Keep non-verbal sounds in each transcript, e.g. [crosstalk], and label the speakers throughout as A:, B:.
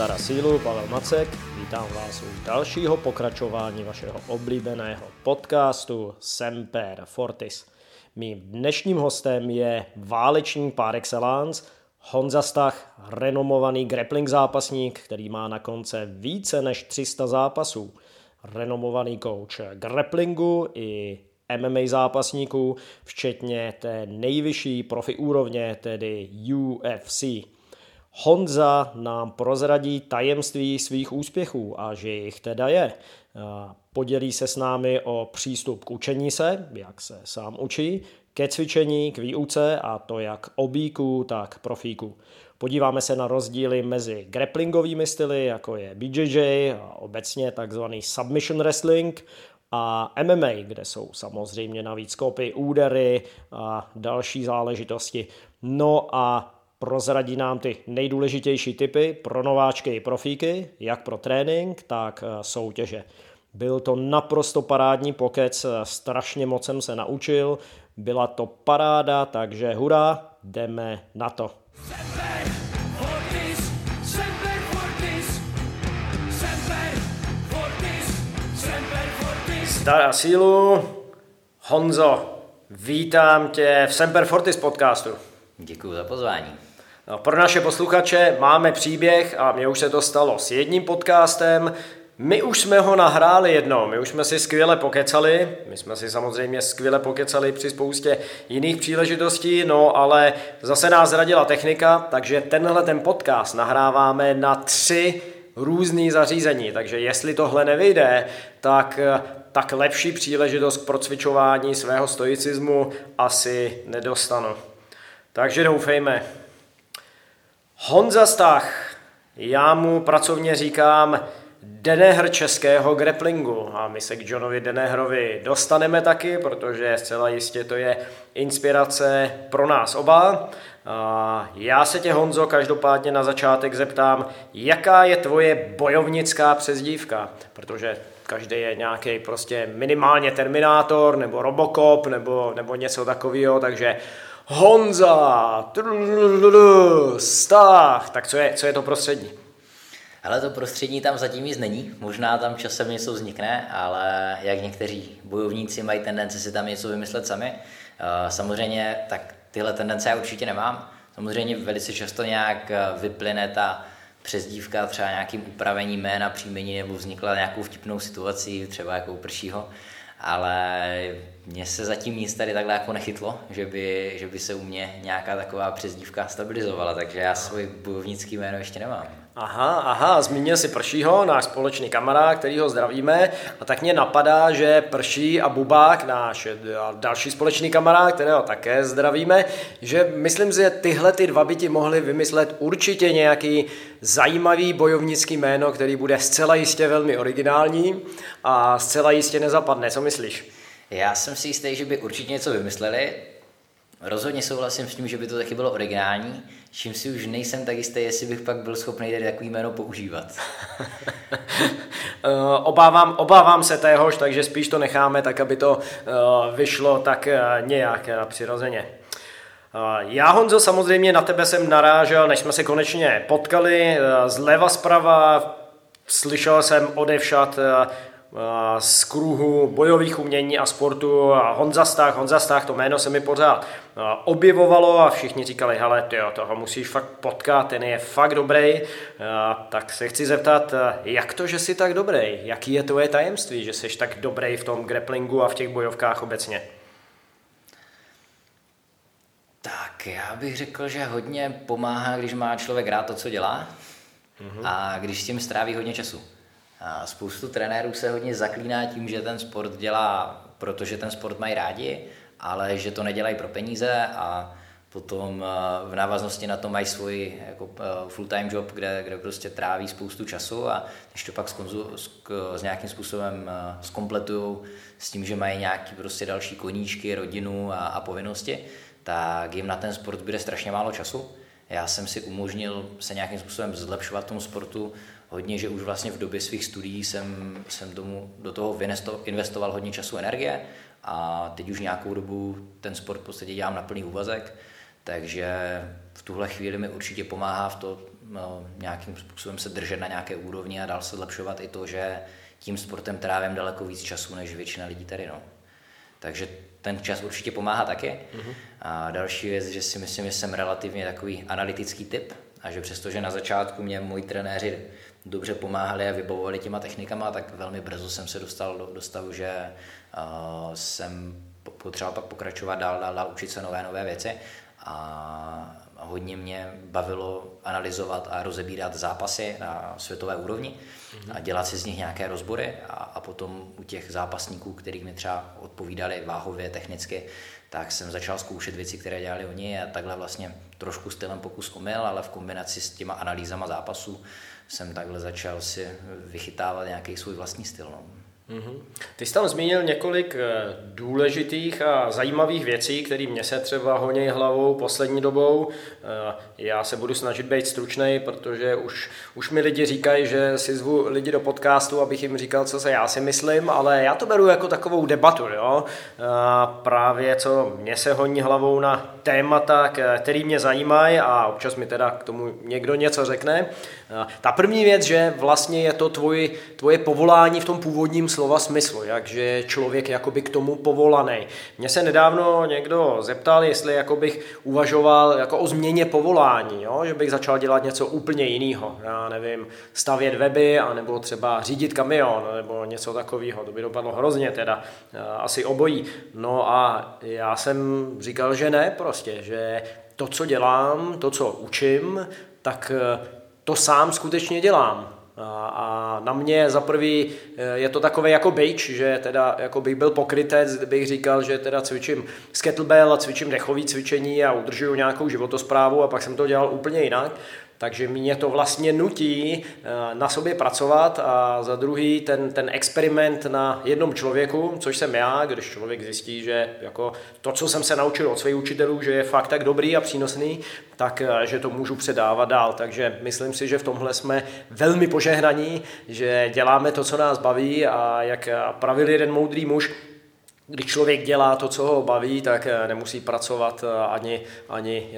A: Stara sílu, Pavel Macek. Vítám vás u dalšího pokračování vašeho oblíbeného podcastu Semper Fortis. Mým dnešním hostem je válečník par excellence Honza Stach, renomovaný grappling zápasník, který má na konce více než 300 zápasů. Renomovaný coach grapplingu i MMA zápasníků, včetně té nejvyšší profi úrovně, tedy UFC. Honza nám prozradí tajemství svých úspěchů a že jich teda je. Podělí se s námi o přístup k učení se, jak se sám učí, ke cvičení, k výuce a to jak obíku, tak profíku. Podíváme se na rozdíly mezi grapplingovými styly, jako je BJJ a obecně takzvaný submission wrestling a MMA, kde jsou samozřejmě navíc kopy, údery a další záležitosti. No a prozradí nám ty nejdůležitější typy pro nováčky i profíky, jak pro trénink, tak eh, soutěže. Byl to naprosto parádní pokec, strašně moc jsem se naučil, byla to paráda, takže hurá, jdeme na to. Zdar a sílu, Honzo, vítám tě v Semper Fortis podcastu.
B: Děkuji za pozvání.
A: No, pro naše posluchače máme příběh a mně už se to stalo s jedním podcastem. My už jsme ho nahráli jednou, my už jsme si skvěle pokecali, my jsme si samozřejmě skvěle pokecali při spoustě jiných příležitostí, no ale zase nás zradila technika, takže tenhle ten podcast nahráváme na tři různý zařízení, takže jestli tohle nevyjde, tak tak lepší příležitost k procvičování svého stoicismu asi nedostanu. Takže doufejme. Honza Stach, já mu pracovně říkám Denehr českého grapplingu. A my se k Johnovi Denehrovi dostaneme taky, protože zcela jistě to je inspirace pro nás oba. A já se tě, Honzo, každopádně na začátek zeptám, jaká je tvoje bojovnická přezdívka, protože každý je nějaký prostě minimálně Terminátor, nebo Robocop, nebo, nebo něco takového, takže Honza, Stach, tak co je, co je to prostřední?
B: Ale to prostředí tam zatím nic není. Možná tam časem něco vznikne, ale jak někteří bojovníci mají tendence si tam něco vymyslet sami. Eh, samozřejmě tak tyhle tendence já určitě nemám. Samozřejmě velice často nějak eh, vyplyne ta přezdívka třeba nějakým upravením jména, příjmení nebo vznikla nějakou vtipnou situací, třeba jako pršího, ale mně se zatím nic tady takhle jako nechytlo, že by, že by se u mě nějaká taková přezdívka stabilizovala, takže já svůj bojovnický jméno ještě nemám.
A: Aha, aha, zmínil si Pršího, náš společný kamarád, který ho zdravíme, a tak mě napadá, že Prší a Bubák, náš další společný kamarád, kterého také zdravíme, že myslím že tyhle ty dva by ti mohli vymyslet určitě nějaký zajímavý bojovnický jméno, který bude zcela jistě velmi originální a zcela jistě nezapadne. Co myslíš?
B: Já jsem si jistý, že by určitě něco vymysleli. Rozhodně souhlasím s tím, že by to taky bylo originální, čím si už nejsem tak jistý, jestli bych pak byl schopný tady takový jméno používat. [laughs]
A: Eh, obávám, obávám se téhož, takže spíš to necháme tak, aby to uh, vyšlo tak uh, nějak přirozeně. Já, Honzo, samozřejmě na tebe jsem narážel, než jsme se konečně potkali, zleva zprava, slyšel jsem odevšat z kruhu bojových umění a sportu a Honza Stach, Honza Stach, to jméno se mi pořád objevovalo a všichni říkali, hele, ty toho musíš fakt potkat, ten je fakt dobrý, tak se chci zeptat, jak to, že jsi tak dobrý? Jaký je tvoje tajemství, že jsi tak dobrý v tom grapplingu a v těch bojovkách obecně?
B: Tak já bych řekl, že hodně pomáhá, když má člověk rád to, co dělá mm-hmm. a když s tím stráví hodně času. Spoustu trenérů se hodně zaklíná tím, že ten sport dělá, protože ten sport mají rádi, ale že to nedělají pro peníze a potom eh, v návaznosti na to mají svůj jako eh, full-time job, kde, kde prostě tráví spoustu času a když to pak skonzu, s, s nějakým způsobem zkompletují eh, s tím, že mají nějaký prostě další koníčky, rodinu a, a povinnosti, tak jim na ten sport bude strašně málo času. Já jsem si umožnil se nějakým způsobem zlepšovat tomu sportu hodně, že už vlastně v době svých studií jsem, jsem tomu, do toho investoval hodně času energie a teď už nějakou dobu ten sport v podstatě dělám na plný úvazek, takže v tuhle chvíli mi určitě pomáhá v to no, nějakým způsobem se držet na nějaké úrovni a dál se zlepšovat i to, že tím sportem trávím daleko víc času než většina lidí tady. No. Takže ten čas určitě pomáhá taky. Mm-hmm. A další věc, že si myslím, že jsem relativně takový analytický typ a že přestože na začátku mě moji trenéři dobře pomáhali a vybavovali těma technikama, tak velmi brzo jsem se dostal do, do stavu, že uh, jsem potřeboval pak pokračovat dál, dál, dál učit se nové, nové věci. A hodně mě bavilo analyzovat a rozebírat zápasy na světové úrovni mm-hmm. a dělat si z nich nějaké rozbory. A, a potom u těch zápasníků, kterých mi třeba odpovídali váhově, technicky, tak jsem začal zkoušet věci, které dělali oni. A takhle vlastně trošku stylem pokus omyl, ale v kombinaci s těma analýzama zápasů jsem takhle začal si vychytávat nějaký svůj vlastní styl. No.
A: Mm-hmm. Ty jsi tam zmínil několik eh, důležitých a zajímavých věcí, které mě se třeba honí hlavou poslední dobou. Eh, já se budu snažit být stručný, protože už, už mi lidi říkají, že si zvu lidi do podcastu, abych jim říkal, co se já si myslím, ale já to beru jako takovou debatu. Jo? Eh, právě co mě se honí hlavou na témata, který mě zajímají a občas mi teda k tomu někdo něco řekne. Ta první věc, že vlastně je to tvoje, tvoje povolání v tom původním slova smyslu, jakže je člověk jakoby k tomu povolaný. Mně se nedávno někdo zeptal, jestli bych uvažoval jako o změně povolání, jo? že bych začal dělat něco úplně jiného. Já nevím, stavět weby, anebo třeba řídit kamion, nebo něco takového. To by dopadlo hrozně teda, asi obojí. No a já jsem říkal, že ne prostě, že to, co dělám, to, co učím, tak to sám skutečně dělám. A na mě za prvý eh, je to takové jako bejč, že teda jako bych byl pokrytec, bych říkal, že teda cvičím kettlebell a cvičím dechové cvičení a udržuju nějakou životosprávu a pak jsem to dělal úplně jinak. Takže mě to vlastně nutí eh, na sobě pracovat a za druhý ten, ten experiment na jednom člověku, což jsem já, když člověk zjistí, že jako to, co jsem se naučil od svých učitelů, že je fakt tak dobrý a přínosný, tak eh, že to můžu předávat dál. Takže myslím si, že v tomhle jsme velmi požehnaní, že děláme to, co nás baví a jak pravil jeden moudrý muž, když člověk dělá to, co ho baví, tak eh, nemusí pracovat ani, ani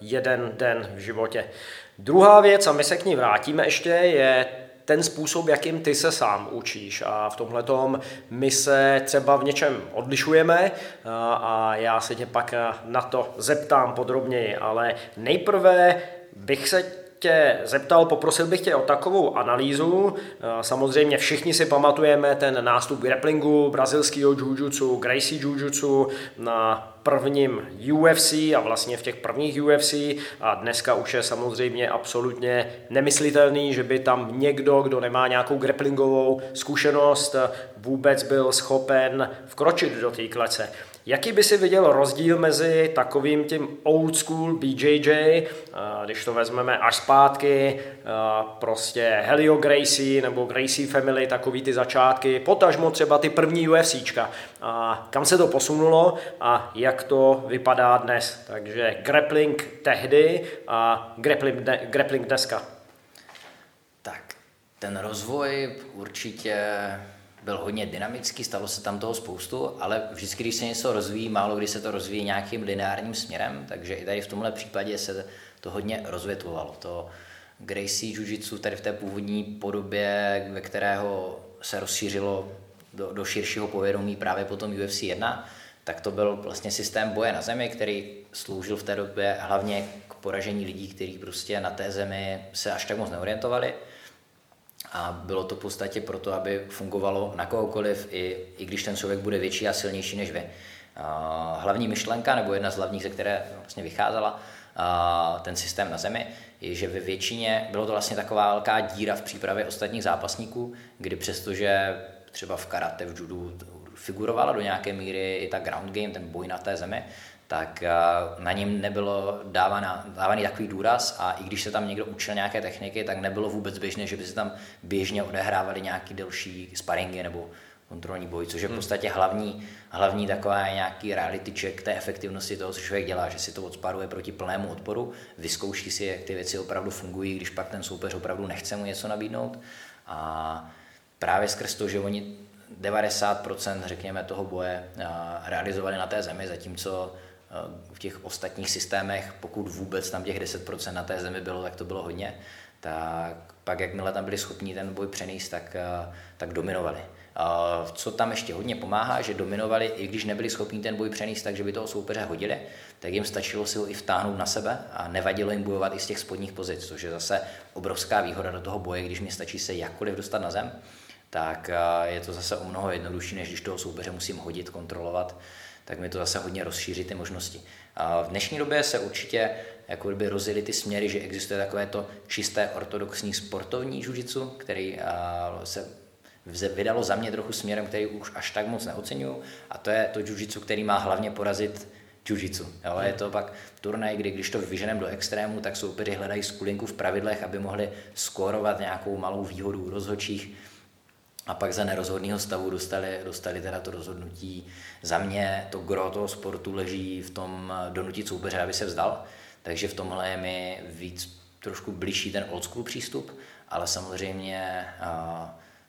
A: jeden den v životě. Druhá věc, a my se k ní vrátíme ještě, je ten způsob, jakým ty se sám učíš. A v tomhle my se třeba v něčem odlišujeme a já se tě pak na to zeptám podrobněji. Ale nejprve bych se tě zeptal, poprosil bych tě o takovou analýzu. Samozřejmě všichni si pamatujeme ten nástup grapplingu, brazilského jiu-jitsu, Gracie jiu-jitsu na prvním UFC a vlastně v těch prvních UFC a dneska už je samozřejmě absolutně nemyslitelný, že by tam někdo, kdo nemá nějakou grapplingovou zkušenost, vůbec byl schopen vkročit do té klece. Jaký by si viděl rozdíl mezi takovým tím old school BJJ, když to vezmeme až zpátky, prostě Helio Gracie nebo Gracie Family, takový ty začátky, potažmo třeba ty první UFCčka. A kam se to posunulo a jak to vypadá dnes. Takže grappling tehdy a grappling, grappling dneska.
B: Tak, ten rozvoj určitě byl hodně dynamický, stalo se tam toho spoustu, ale vždycky, když se něco rozvíjí, málo kdy se to rozvíjí nějakým lineárním směrem, takže i tady v tomhle případě se to hodně rozvětvovalo. To Gracie Jiu-Jitsu tady v té původní podobě, ve kterého se rozšířilo do, do širšího povědomí právě potom UFC 1, tak to byl vlastně systém boje na zemi, který sloužil v té době hlavně k poražení lidí, kteří prostě na té zemi se až tak moc neorientovali a bylo to v podstatě proto, aby fungovalo na kohokoliv, i, i když ten člověk bude větší a silnější než vy. Hlavní myšlenka, nebo jedna z hlavních, ze které vlastně vycházela, ten systém na zemi, je, že ve většině bylo to vlastně taková velká díra v přípravě ostatních zápasníků, kdy přestože třeba v karate, v judu figurovala do nějaké míry i ta ground game, ten boj na té zemi, tak eh, na něm nebylo dávaná, dávaný takový důraz a i když se tam někdo učil nějaké techniky, tak nebylo vůbec běžné, že by se tam běžně odehrávaly nějaký delší sparingy nebo kontrolní boj, což je v hmm. podstatě hlavní, hlavní taková nějaký reality check té efektivnosti toho, co člověk dělá, že si to odsparuje proti plnému odporu, vyzkouší si, jak ty věci opravdu fungují, když pak ten soupeř opravdu nechce mu něco nabídnout. A právě skrz to, že oni 90% řekněme toho boje realizovali na té zemi, zatímco v těch ostatních systémech, pokud vůbec tam těch 10% na té zemi bylo, tak to bylo hodně, tak pak jakmile tam byli schopni ten boj přenést, tak, tak dominovali. Co tam ještě hodně pomáhá, že dominovali, i když nebyli schopni ten boj přenést tak, že by toho soupeře hodili, tak jim stačilo si ho i vtáhnout na sebe a nevadilo jim bojovat i z těch spodních pozic, což je zase obrovská výhoda do toho boje, když mi stačí se jakkoliv dostat na zem, tak je to zase o mnoho jednodušší, než když toho soupeře musím hodit, kontrolovat, tak mi to zase hodně rozšíří ty možnosti. V dnešní době se určitě jako by rozjeli ty směry, že existuje takové to čisté ortodoxní sportovní jiu který se vydalo za mě trochu směrem, který už až tak moc neocenuju a to je to jiu který má hlavně porazit jiu-jitsu. Je to pak turnaj, kdy když to vyženeme do extrému, tak soupeři hledají skulinku v pravidlech, aby mohli skórovat nějakou malou výhodu rozhodčích a pak za nerozhodného stavu dostali, dostali teda to rozhodnutí. Za mě to gro toho sportu leží v tom donutit soupeře, aby se vzdal, takže v tomhle je mi víc trošku blížší ten old school přístup, ale samozřejmě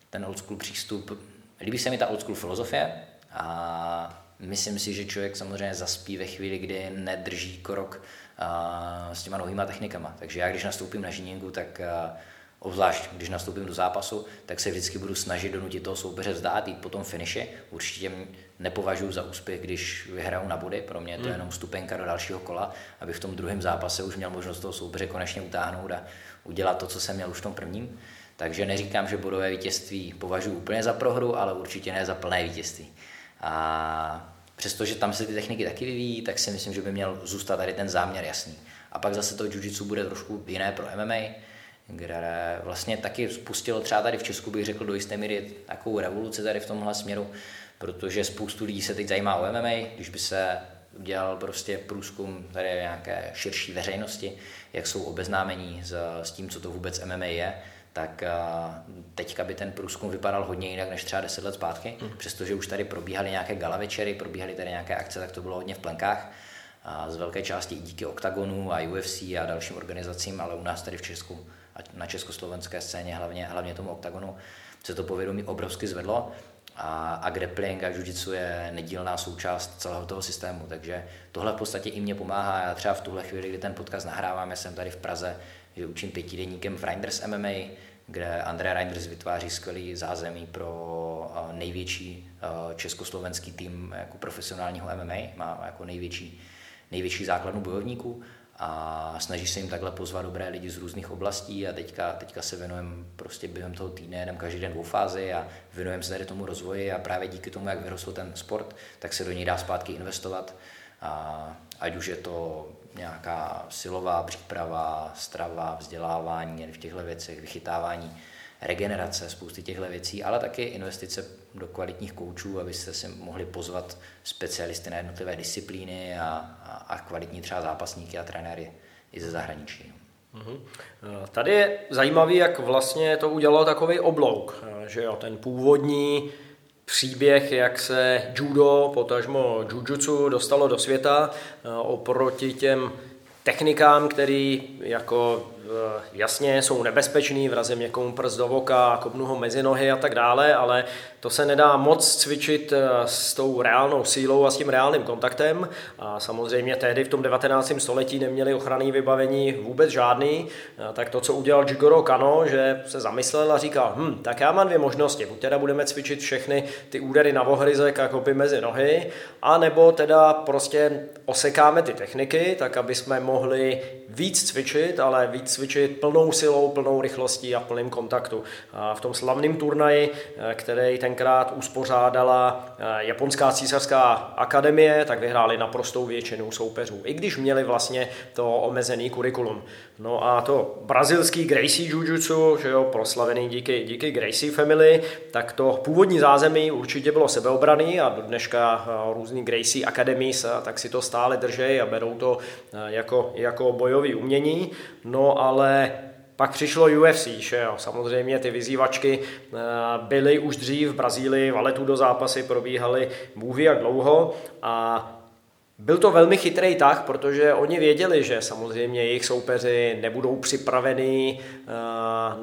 B: ten old school přístup, líbí se mi ta old school filozofie a myslím si, že člověk samozřejmě zaspí ve chvíli, kdy nedrží krok s těma novýma technikama. Takže já, když nastoupím na žininku, tak obzvlášť když nastoupím do zápasu, tak se vždycky budu snažit donutit toho soupeře vzdát, jít po tom finiši. Určitě nepovažuji za úspěch, když vyhraju na body, pro mě to je hmm. jenom stupenka do dalšího kola, aby v tom druhém zápase už měl možnost toho soupeře konečně utáhnout a udělat to, co jsem měl už v tom prvním. Takže neříkám, že bodové vítězství považuji úplně za prohru, ale určitě ne za plné vítězství. A přestože tam se ty techniky taky vyvíjí, tak si myslím, že by měl zůstat tady ten záměr jasný. A pak zase to jiu bude trošku jiné pro MMA, kde vlastně taky spustilo třeba tady v Česku, bych řekl, do jisté míry takovou revoluci tady v tomhle směru, protože spoustu lidí se teď zajímá o MMA, když by se udělal prostě průzkum tady nějaké širší veřejnosti, jak jsou obeznámení s, s tím, co to vůbec MMA je, tak teďka by ten průzkum vypadal hodně jinak než třeba 10 let zpátky, mm. přestože už tady probíhaly nějaké gala večery, probíhaly tady nějaké akce, tak to bylo hodně v plenkách. A z velké části i díky Octagonu a UFC a dalším organizacím, ale u nás tady v Česku a na československé scéně, hlavně, hlavně tomu Octagonu, se to povědomí obrovsky zvedlo. A, a grappling a jiu je nedílná součást celého toho systému, takže tohle v podstatě i mě pomáhá. Já třeba v tuhle chvíli, kdy ten podcast nahrávám, já jsem tady v Praze, že učím pětidenníkem v Reinders MMA, kde André Reinders vytváří skvělý zázemí pro největší československý tým jako profesionálního MMA, má jako největší, největší základnu bojovníků a snaží se jim takhle pozvat dobré lidi z různých oblastí a teďka, teďka se věnujeme prostě během toho týdne, jdem každý den dvou fázi a věnujeme se tady tomu rozvoji a právě díky tomu, jak vyrostl ten sport, tak se do něj dá zpátky investovat. A ať už je to nějaká silová příprava, strava, vzdělávání v těchto věcech, vychytávání regenerace, spousty těchto věcí, ale taky investice do kvalitních koučů, abyste si mohli pozvat specialisty na jednotlivé disciplíny a, a, a kvalitní třeba zápasníky a trenéry i ze zahraničí.
A: Mhm. Tady je zajímavý, jak vlastně to udělalo takový oblouk, že jo, ten původní příběh, jak se judo, potažmo jujutsu dostalo do světa oproti těm technikám, které jako Eh, jasně jsou nebezpečný, vrazím někomu prst do voka, kopnu ho mezi nohy a tak dále, ale to se nedá moc cvičit eh, s tou reálnou sílou a s tím reálným kontaktem. A samozřejmě tehdy v tom 19. století neměli ochranný vybavení vůbec žádný, eh, tak to, co udělal Jigoro Kano, že se zamyslel a říkal, hm, tak já mám dvě možnosti, buď teda budeme cvičit všechny ty údery na vohryzek a kopy mezi nohy, a nebo teda prostě osekáme ty techniky, tak aby jsme mohli víc cvičit, ale víc cvičit plnou silou, plnou rychlostí a plným kontaktu. A v tom slavném turnaji, eh, který tenkrát uspořádala eh, Japonská císařská akademie, tak vyhráli naprostou většinu soupeřů, i když měli vlastně to omezený kurikulum. No a to brazilský Gracie Jiu-Jitsu, že jo, proslavený díky, díky Gracie Family, tak to původní zázemí určitě bylo sebeobraný a do dneška různý Gracie Academies tak si to stále drží a berou to jako, jako bojový umění. No ale pak přišlo UFC, že jo. Samozřejmě ty vyzývačky byly už dřív v Brazílii, valetu do zápasy probíhaly bůh jak dlouho a byl to velmi chytrý tah, protože oni věděli, že samozřejmě jejich soupeři nebudou připraveni eh,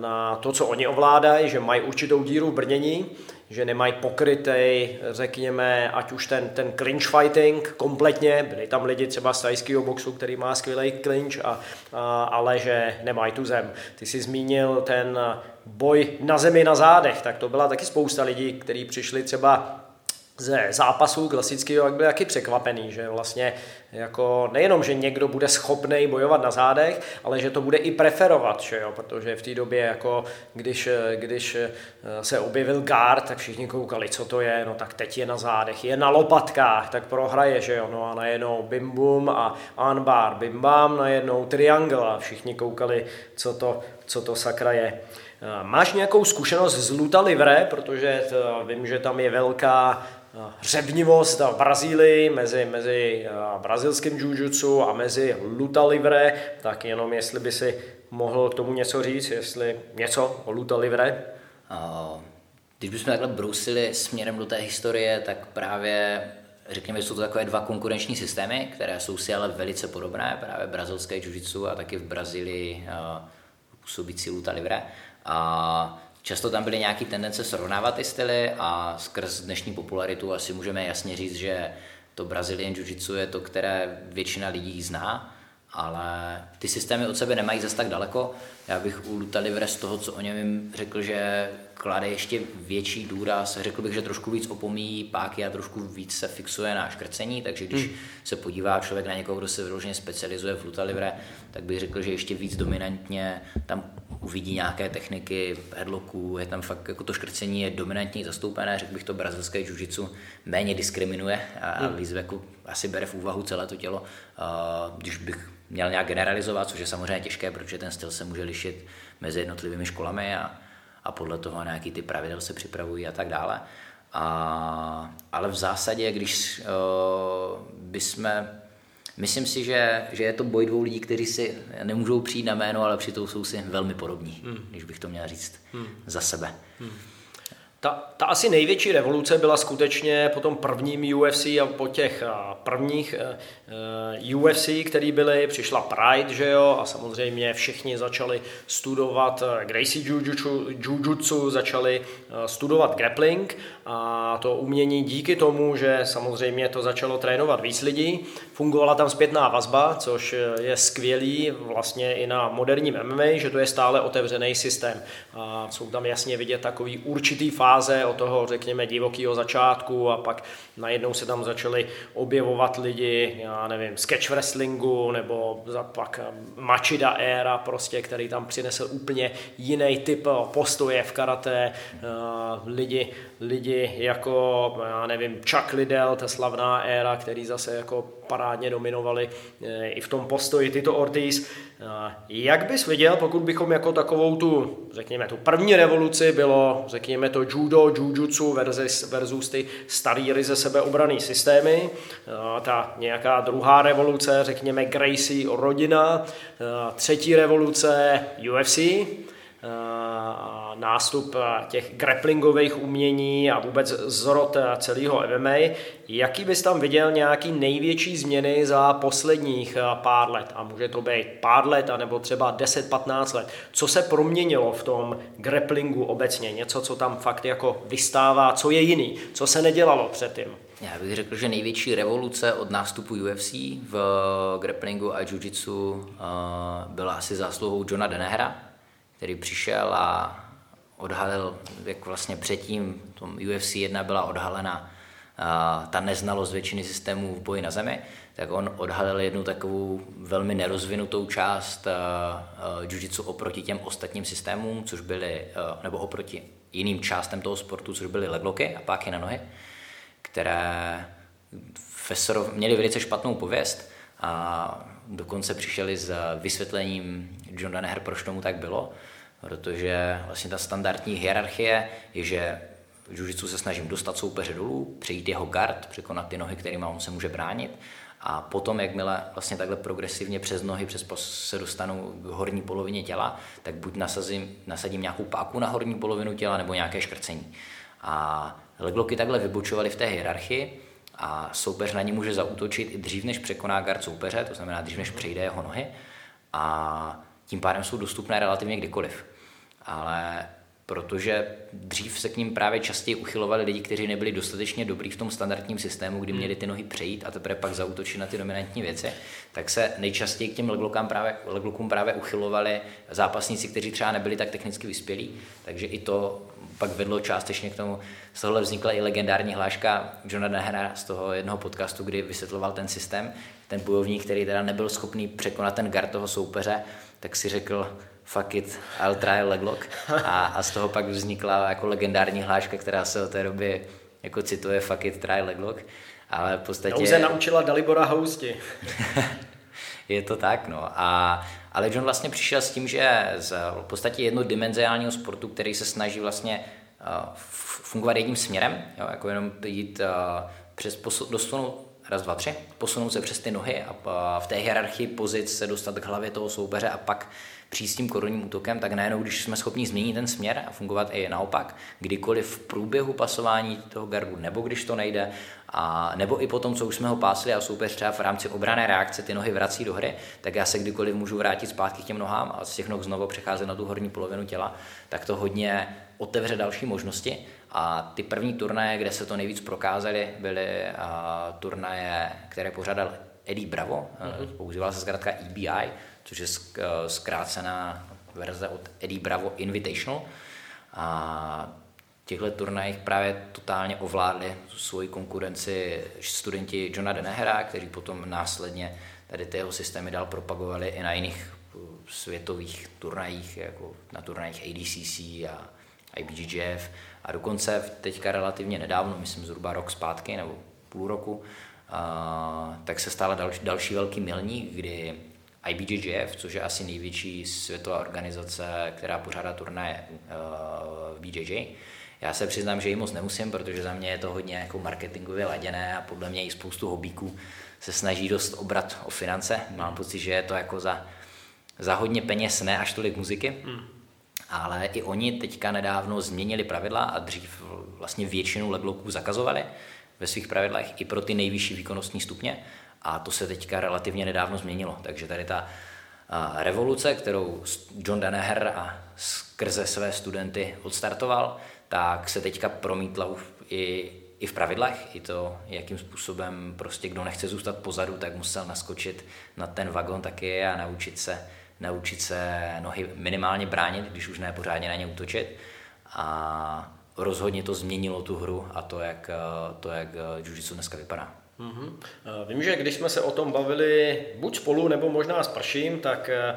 A: na to, co oni ovládají, že mají určitou díru v brnění, že nemají pokrytej, řekněme, ať už ten, ten clinch fighting kompletně, byli tam lidi třeba z tajského boxu, který má skvělý clinch, a, a, ale že nemají tu zem. Ty jsi zmínil ten boj na zemi na zádech, tak to byla taky spousta lidí, kteří přišli třeba ze zápasů klasického, jak byl taky překvapený, že vlastně jako nejenom, že někdo bude schopný bojovat na zádech, ale že to bude i preferovat, že jo? protože v té době, jako když, když eh, se objevil guard, tak všichni koukali, co to je, no tak teď je na zádech, je na lopatkách, tak prohraje, že jo, no a najednou bim bum a anbar, bim bam, najednou triangle a všichni koukali, co to, co to sakra je. Eh, máš nějakou zkušenost z Luta Livre, protože to, vím, že tam je velká hřebnivost v Brazílii mezi, mezi brazilským jiu a mezi luta livre, tak jenom jestli by si mohl k tomu něco říct, jestli něco o luta livre?
B: Když bychom takhle brousili směrem do té historie, tak právě řekněme, že jsou to takové dva konkurenční systémy, které jsou si ale velice podobné, právě brazilské jiu a taky v Brazílii působící luta livre. A Často tam byly nějaké tendence srovnávat ty styly a skrz dnešní popularitu asi můžeme jasně říct, že to Brazilian Jiu-Jitsu je to, které většina lidí zná, ale ty systémy od sebe nemají zase tak daleko. Já bych u Luta Livre z toho, co o něm řekl, že klade ještě větší důraz, řekl bych, že trošku víc opomíjí páky a trošku víc se fixuje na škrcení, takže když hmm. se podívá člověk na někoho, kdo se vyloženě specializuje v Luta Livre, tak bych řekl, že ještě víc dominantně tam uvidí nějaké techniky headlocků, je tam fakt, jako to škrcení je dominantně zastoupené, řekl bych to brazilské jiu méně diskriminuje a, a hmm. víc jako asi bere v úvahu celé to tělo. Když bych měl nějak generalizovat, což je samozřejmě těžké, protože ten styl se může lišit mezi jednotlivými školami a, a podle toho nějaký ty pravidel se připravují a tak dále. A, ale v zásadě, když uh, bychom Myslím si, že, že je to boj dvou lidí, kteří si nemůžou přijít na jméno, ale přitom jsou si velmi podobní, hmm. když bych to měl říct hmm. za sebe. Hmm.
A: Ta, ta asi největší revoluce byla skutečně po tom prvním UFC a po těch prvních uh, UFC, který byly, přišla Pride, že jo, a samozřejmě všichni začali studovat Gracie Jiu-Jitsu, Jiu-Jitsu začali studovat grappling a to umění díky tomu, že samozřejmě to začalo trénovat víc lidí, fungovala tam zpětná vazba, což je skvělý vlastně i na moderním MMA, že to je stále otevřený systém. A jsou tam jasně vidět takový určitý fáze od toho, řekněme, divokého začátku a pak najednou se tam začali objevovat lidi, já nevím, sketch wrestlingu nebo pak Machida éra prostě, který tam přinesl úplně jiný typ postoje v karate, lidi, lidi jako, já nevím, Chuck Liddell, ta slavná éra, který zase jako parádně dominovali eh, i v tom postoji tyto Ortiz. Jak bys viděl, pokud bychom jako takovou tu, řekněme, tu první revoluci bylo, řekněme to judo, jujutsu versus, versus ty starý ryze sebeobraný systémy, ta nějaká druhá revoluce, řekněme Gracie rodina, třetí revoluce UFC, nástup těch grapplingových umění a vůbec zrod celého MMA. Jaký bys tam viděl nějaký největší změny za posledních pár let? A může to být pár let, anebo třeba 10-15 let. Co se proměnilo v tom grapplingu obecně? Něco, co tam fakt jako vystává, co je jiný, co se nedělalo předtím?
B: Já bych řekl, že největší revoluce od nástupu UFC v grapplingu a jiu-jitsu byla asi zásluhou Johna Denehra, který přišel a odhalil, jak vlastně předtím tom UFC 1 byla odhalena ta neznalost většiny systémů v boji na zemi, tak on odhalil jednu takovou velmi nerozvinutou část jiu-jitsu oproti těm ostatním systémům, což byly, nebo oproti jiným částem toho sportu, což byly legloky a páky na nohy, které Fesorov měli velice špatnou pověst a dokonce přišeli s vysvětlením John Danaher, proč tomu tak bylo, protože vlastně ta standardní hierarchie je, že v jiu se snažím dostat soupeře dolů, přejít jeho gard, překonat ty nohy, kterými on se může bránit a potom, jakmile vlastně takhle progresivně přes nohy, přes se dostanu k horní polovině těla, tak buď nasazím, nasadím nějakou páku na horní polovinu těla nebo nějaké škrcení. A legloky takhle vybočovaly v té hierarchii a soupeř na ní může zautočit i dřív, než překoná gard soupeře, to znamená dřív, než přejde jeho nohy a tím pádem jsou dostupné relativně kdykoliv. Ale protože dřív se k ním právě častěji uchylovali lidi, kteří nebyli dostatečně dobrý v tom standardním systému, kdy měli ty nohy přejít a teprve pak zautočit na ty dominantní věci, tak se nejčastěji k těm leglokům právě, leglokům právě uchylovali zápasníci, kteří třeba nebyli tak technicky vyspělí, takže i to pak vedlo částečně k tomu. Z tohohle vznikla i legendární hláška Johna Nehra z toho jednoho podcastu, kdy vysvětloval ten systém. Ten bojovník, který teda nebyl schopný překonat ten guard toho soupeře, tak si řekl, fuck it, I'll try a leglock. A, a z toho pak vznikla jako legendární hláška, která se od té doby jako cituje fuck it, try leglock. Ale v podstatě...
A: Nouze naučila Dalibora Housti. [laughs]
B: je to tak, no. A, ale John vlastně přišel s tím, že z v podstatě jednodimenziálního sportu, který se snaží vlastně uh, fungovat jedním směrem, jo, jako jenom jít uh, přes posu, dostanu, raz, dva, tři, posunout se přes ty nohy a v té hierarchii pozic se dostat k hlavě toho soupeře a pak přijít s tím korunním útokem, tak najednou, když jsme schopni změnit ten směr a fungovat i naopak, kdykoliv v průběhu pasování toho gardu, nebo když to nejde, a nebo i potom, co už jsme ho pásli a soupeř třeba v rámci obrané reakce ty nohy vrací do hry, tak já se kdykoliv můžu vrátit zpátky k těm nohám a z těch noh znovu přecházet na tu horní polovinu těla, tak to hodně otevře další možnosti. A ty první turnaje, kde se to nejvíc prokázaly, byly uh, turnaje, které pořádal Eddie Bravo, mm-hmm. používala se zkrátka EBI, což je zkrácená verze od Eddie Bravo Invitational. A těchto turnajích právě totálně ovládli svoji konkurenci studenti Johna Denehera, kteří potom následně tady ty jeho systémy dál propagovali i na jiných uh, světových turnajích, jako na turnajích ADCC a IBJJF. A dokonce teďka relativně nedávno, myslím zhruba rok zpátky nebo půl roku, a, tak se stala další, další velký milník, kdy IBJJF, což je asi největší světová organizace, která pořádá turnaje uh, v BJJ, já se přiznám, že ji moc nemusím, protože za mě je to hodně jako marketingově laděné a podle mě i spoustu hobíků se snaží dost obrat o finance. Mám pocit, že je to jako za, za hodně peněz, ne až tolik muziky. Hmm. Ale i oni teďka nedávno změnili pravidla a dřív vlastně většinu legloků zakazovali ve svých pravidlech i pro ty nejvyšší výkonnostní stupně. A to se teďka relativně nedávno změnilo. Takže tady ta revoluce, kterou John Danaher a skrze své studenty odstartoval, tak se teďka promítla už i, i v pravidlech, i to, jakým způsobem prostě kdo nechce zůstat pozadu, tak musel naskočit na ten vagon taky a naučit se, naučit se nohy minimálně bránit, když už ne pořádně na ně útočit. A rozhodně to změnilo tu hru a to, jak, to, jak jiu dneska vypadá.
A: Mm-hmm. Vím, že když jsme se o tom bavili buď spolu, nebo možná s Prším, tak eh,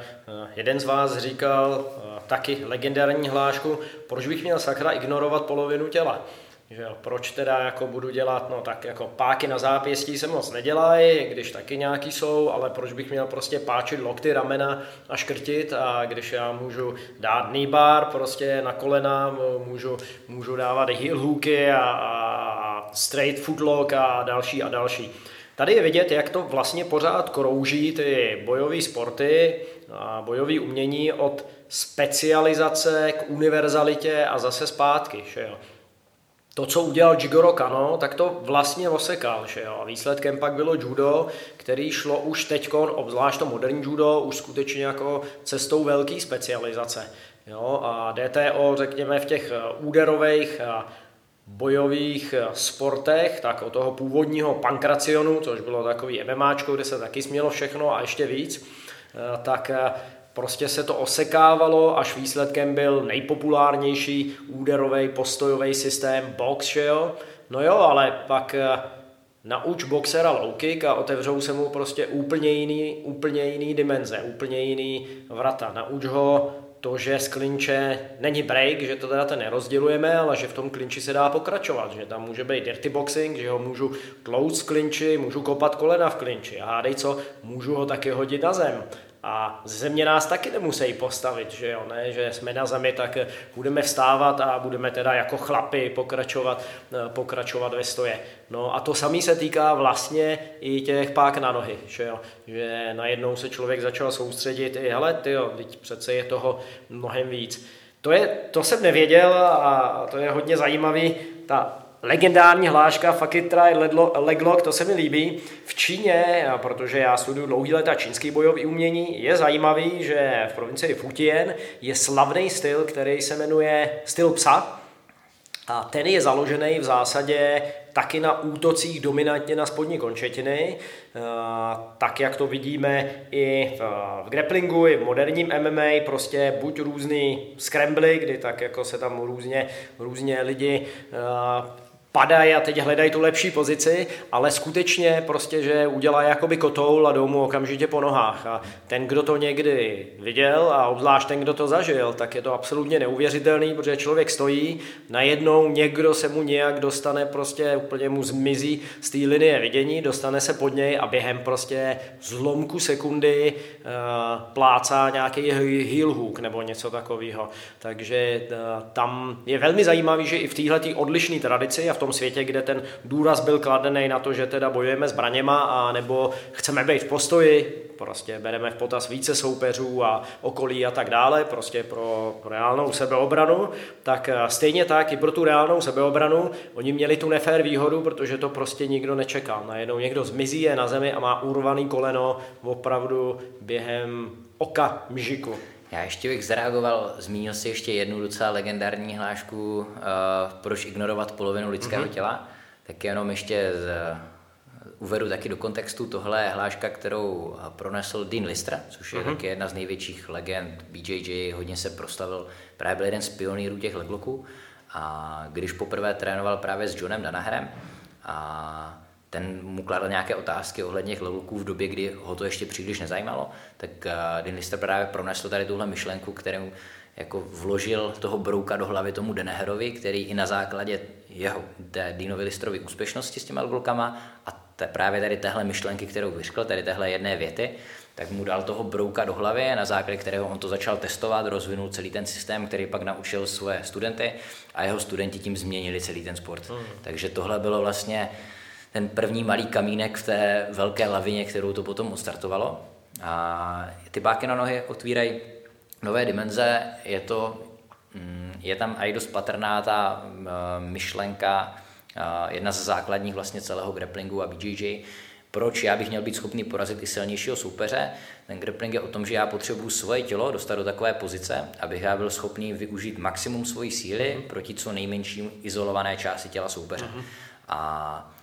A: jeden z vás říkal eh, taky legendární hlášku, proč bych měl sakra ignorovat polovinu těla. Že proč teda jako budu dělat, no tak jako páky na zápěstí se moc nedělají, když taky nějaký jsou, ale proč bych měl prostě páčit lokty, ramena a škrtit a když já můžu dát knee bar prostě na kolena, můžu, můžu dávat heel hooky a, a straight footlock a další a další. Tady je vidět, jak to vlastně pořád krouží ty bojové sporty a bojové umění od specializace k univerzalitě a zase zpátky. Že jo to, co udělal Jigoro Kano, tak to vlastně osekal. Že jo? A výsledkem pak bylo judo, který šlo už teď, obzvlášť to moderní judo, už skutečně jako cestou velké specializace. Jo? A DTO, řekněme, v těch úderových a bojových eh, sportech, tak od toho původního pankracionu, což bylo takový MMAčko, kde se taky smělo všechno a ještě víc, eh, tak Prostě se to osekávalo, až výsledkem byl nejpopulárnější úderový postojový systém box, že jo? No jo, ale pak eh, nauč boxera low kick a otevřou se mu prostě úplně jiný, úplně jiný dimenze, úplně jiný vrata. Nauč ho to, že z klinče není break, že to teda ten nerozdělujeme, ale že v tom klinči se dá pokračovat, že tam může být dirty boxing, že ho můžu tlouct v klinči, můžu kopat kolena v klinči a hádej co, můžu ho taky hodit na zem. A ze země nás taky nemusí postavit, že jo, ne? že jsme na zemi, tak budeme vstávat a budeme teda jako chlapy pokračovat, eh, pokračovat ve stoje. No a to samé se týká vlastně i těch pák na nohy, že jo, že najednou se člověk začal soustředit i, hele, ty jo, teď přece je toho mnohem víc. To, je, to jsem nevěděl a to je hodně zajímavý, ta legendární hláška Fuck it, try leglock, to se mi líbí. V Číně, protože já studuju dlouhý leta čínský bojový umění, je zajímavý, že v provincii Futien je slavný styl, který se jmenuje styl psa. A ten je založený v zásadě taky na útocích dominantně na spodní končetiny, tak jak to vidíme i v grapplingu, i v moderním MMA, prostě buď různý scrambly, kdy tak jako se tam různě, různě lidi padají a teď hledají tu lepší pozici, ale skutečně prostě, že udělají jakoby kotoul a jdou mu okamžitě po nohách. A ten, kdo to někdy viděl a obzvlášť ten, kdo to zažil, tak je to absolutně neuvěřitelný, protože člověk stojí, najednou někdo se mu nějak dostane, prostě úplně mu zmizí z té linie vidění, dostane se pod něj a během prostě zlomku sekundy uh, plácá nějaký heel hook nebo něco takového. Takže uh, tam je velmi zajímavý, že i v téhle odlišné tradici a v tom světě, kde ten důraz byl kladený na to, že teda bojujeme zbraněma a nebo chceme být v postoji, prostě bereme v potaz více soupeřů a okolí a tak dále, prostě pro, reálnou sebeobranu, tak eh, stejně tak i pro tu reálnou sebeobranu oni měli tu nefér výhodu, protože to prostě nikdo nečekal. Najednou někdo zmizí je na zemi a má urvaný koleno opravdu během oka mžiku.
B: Já ještě bych zareagoval, zmínil si ještě jednu docela legendární hlášku, uh, proč ignorovat polovinu lidského mm-hmm. těla, tak jenom ještě z, uvedu taky do kontextu, tohle je hláška, kterou pronesl Dean Lister, což je mm-hmm. taky jedna z největších legend BJJ, hodně se proslavil, právě byl jeden z pionýrů těch legloků a když poprvé trénoval právě s Johnem Danaherem a ten mu kladl nějaké otázky ohledně chlebuků v době, kdy ho to ještě příliš nezajímalo, tak uh, Dean Lister právě pronesl tady tuhle myšlenku, kterou jako vložil toho brouka do hlavy tomu Deneherovi, který i na základě jeho, té Deanovi Listerovi úspěšnosti s těma glukama a te, právě tady téhle myšlenky, kterou vyřkl, tady téhle jedné věty, tak mu dal toho brouka do hlavy, na základě kterého on to začal testovat, rozvinul celý ten systém, který pak naučil svoje studenty a jeho studenti tím změnili celý ten sport. Mm. Takže tohle bylo vlastně ten první malý kamínek v té velké lavině, kterou to potom odstartovalo. A ty báky na nohy otvírají nové dimenze, je to, mm, je tam i dost patrná ta myšlenka, jedna ze základních vlastně celého grapplingu a BJJ, proč já bych měl být schopný porazit i silnějšího soupeře. Ten grappling je o tom, že já potřebuji svoje tělo dostat do takové pozice, abych já byl schopný využít maximum svojí síly mm. proti co nejmenší izolované části těla soupeře. Mm. A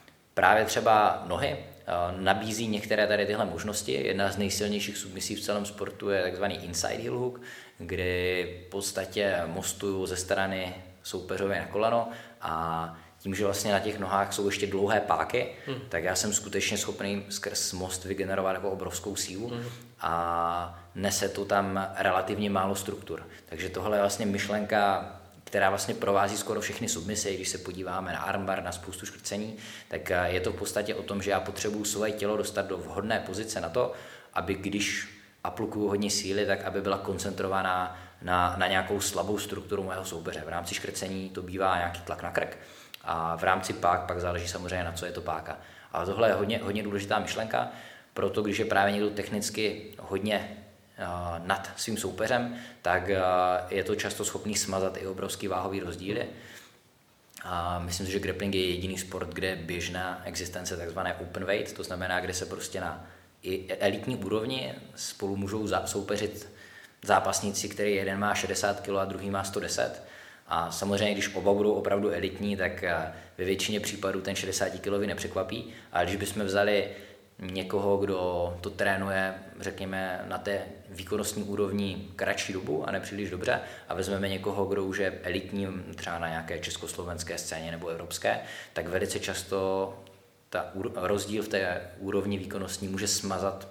B: právě třeba nohy eh, nabízí některé tady tyhle možnosti. Jedna z nejsilnějších submisí v celém sportu je takzvaný inside heel hook, kdy v podstatě mostuju ze strany soupeřově na koleno a tím, že vlastně na těch nohách jsou ještě dlouhé páky, hmm. tak já jsem skutečně schopný skrz most vygenerovat jako obrovskou sílu hmm. a nese to tam relativně málo struktur. Takže tohle je vlastně myšlenka která vlastně provází skoro všechny submisy, když se podíváme na armbar, na spoustu škrcení, tak eh, je to v podstatě o tom, že já potřebuji svoje tělo dostat do vhodné pozice na to, aby když aplikuju hodně síly, tak aby byla koncentrovaná na, na nějakou slabou strukturu mého soupeře. V rámci škrcení to bývá nějaký tlak na krk a v rámci pák pak záleží samozřejmě na co je to páka. Ale tohle je hodně, hodně důležitá myšlenka, proto když je právě někdo technicky hodně nad svým soupeřem, tak je to často schopný smazat i obrovský váhový rozdíly. A myslím si, že grappling je jediný sport, kde je běžná existence tzv. open weight, to znamená, kde se prostě na elitní úrovni spolu můžou soupeřit zápasníci, který jeden má 60 kg a druhý má 110. A samozřejmě, když oba budou opravdu elitní, tak ve většině případů ten 60 kg nepřekvapí. Ale když bychom vzali někoho, kdo to trénuje, řekněme, na té výkonnostní úrovni kratší dobu a nepříliš dobře a vezmeme někoho, kdo už je elitní třeba na nějaké československé scéně nebo evropské, tak velice často ta rozdíl v té úrovni výkonnostní může smazat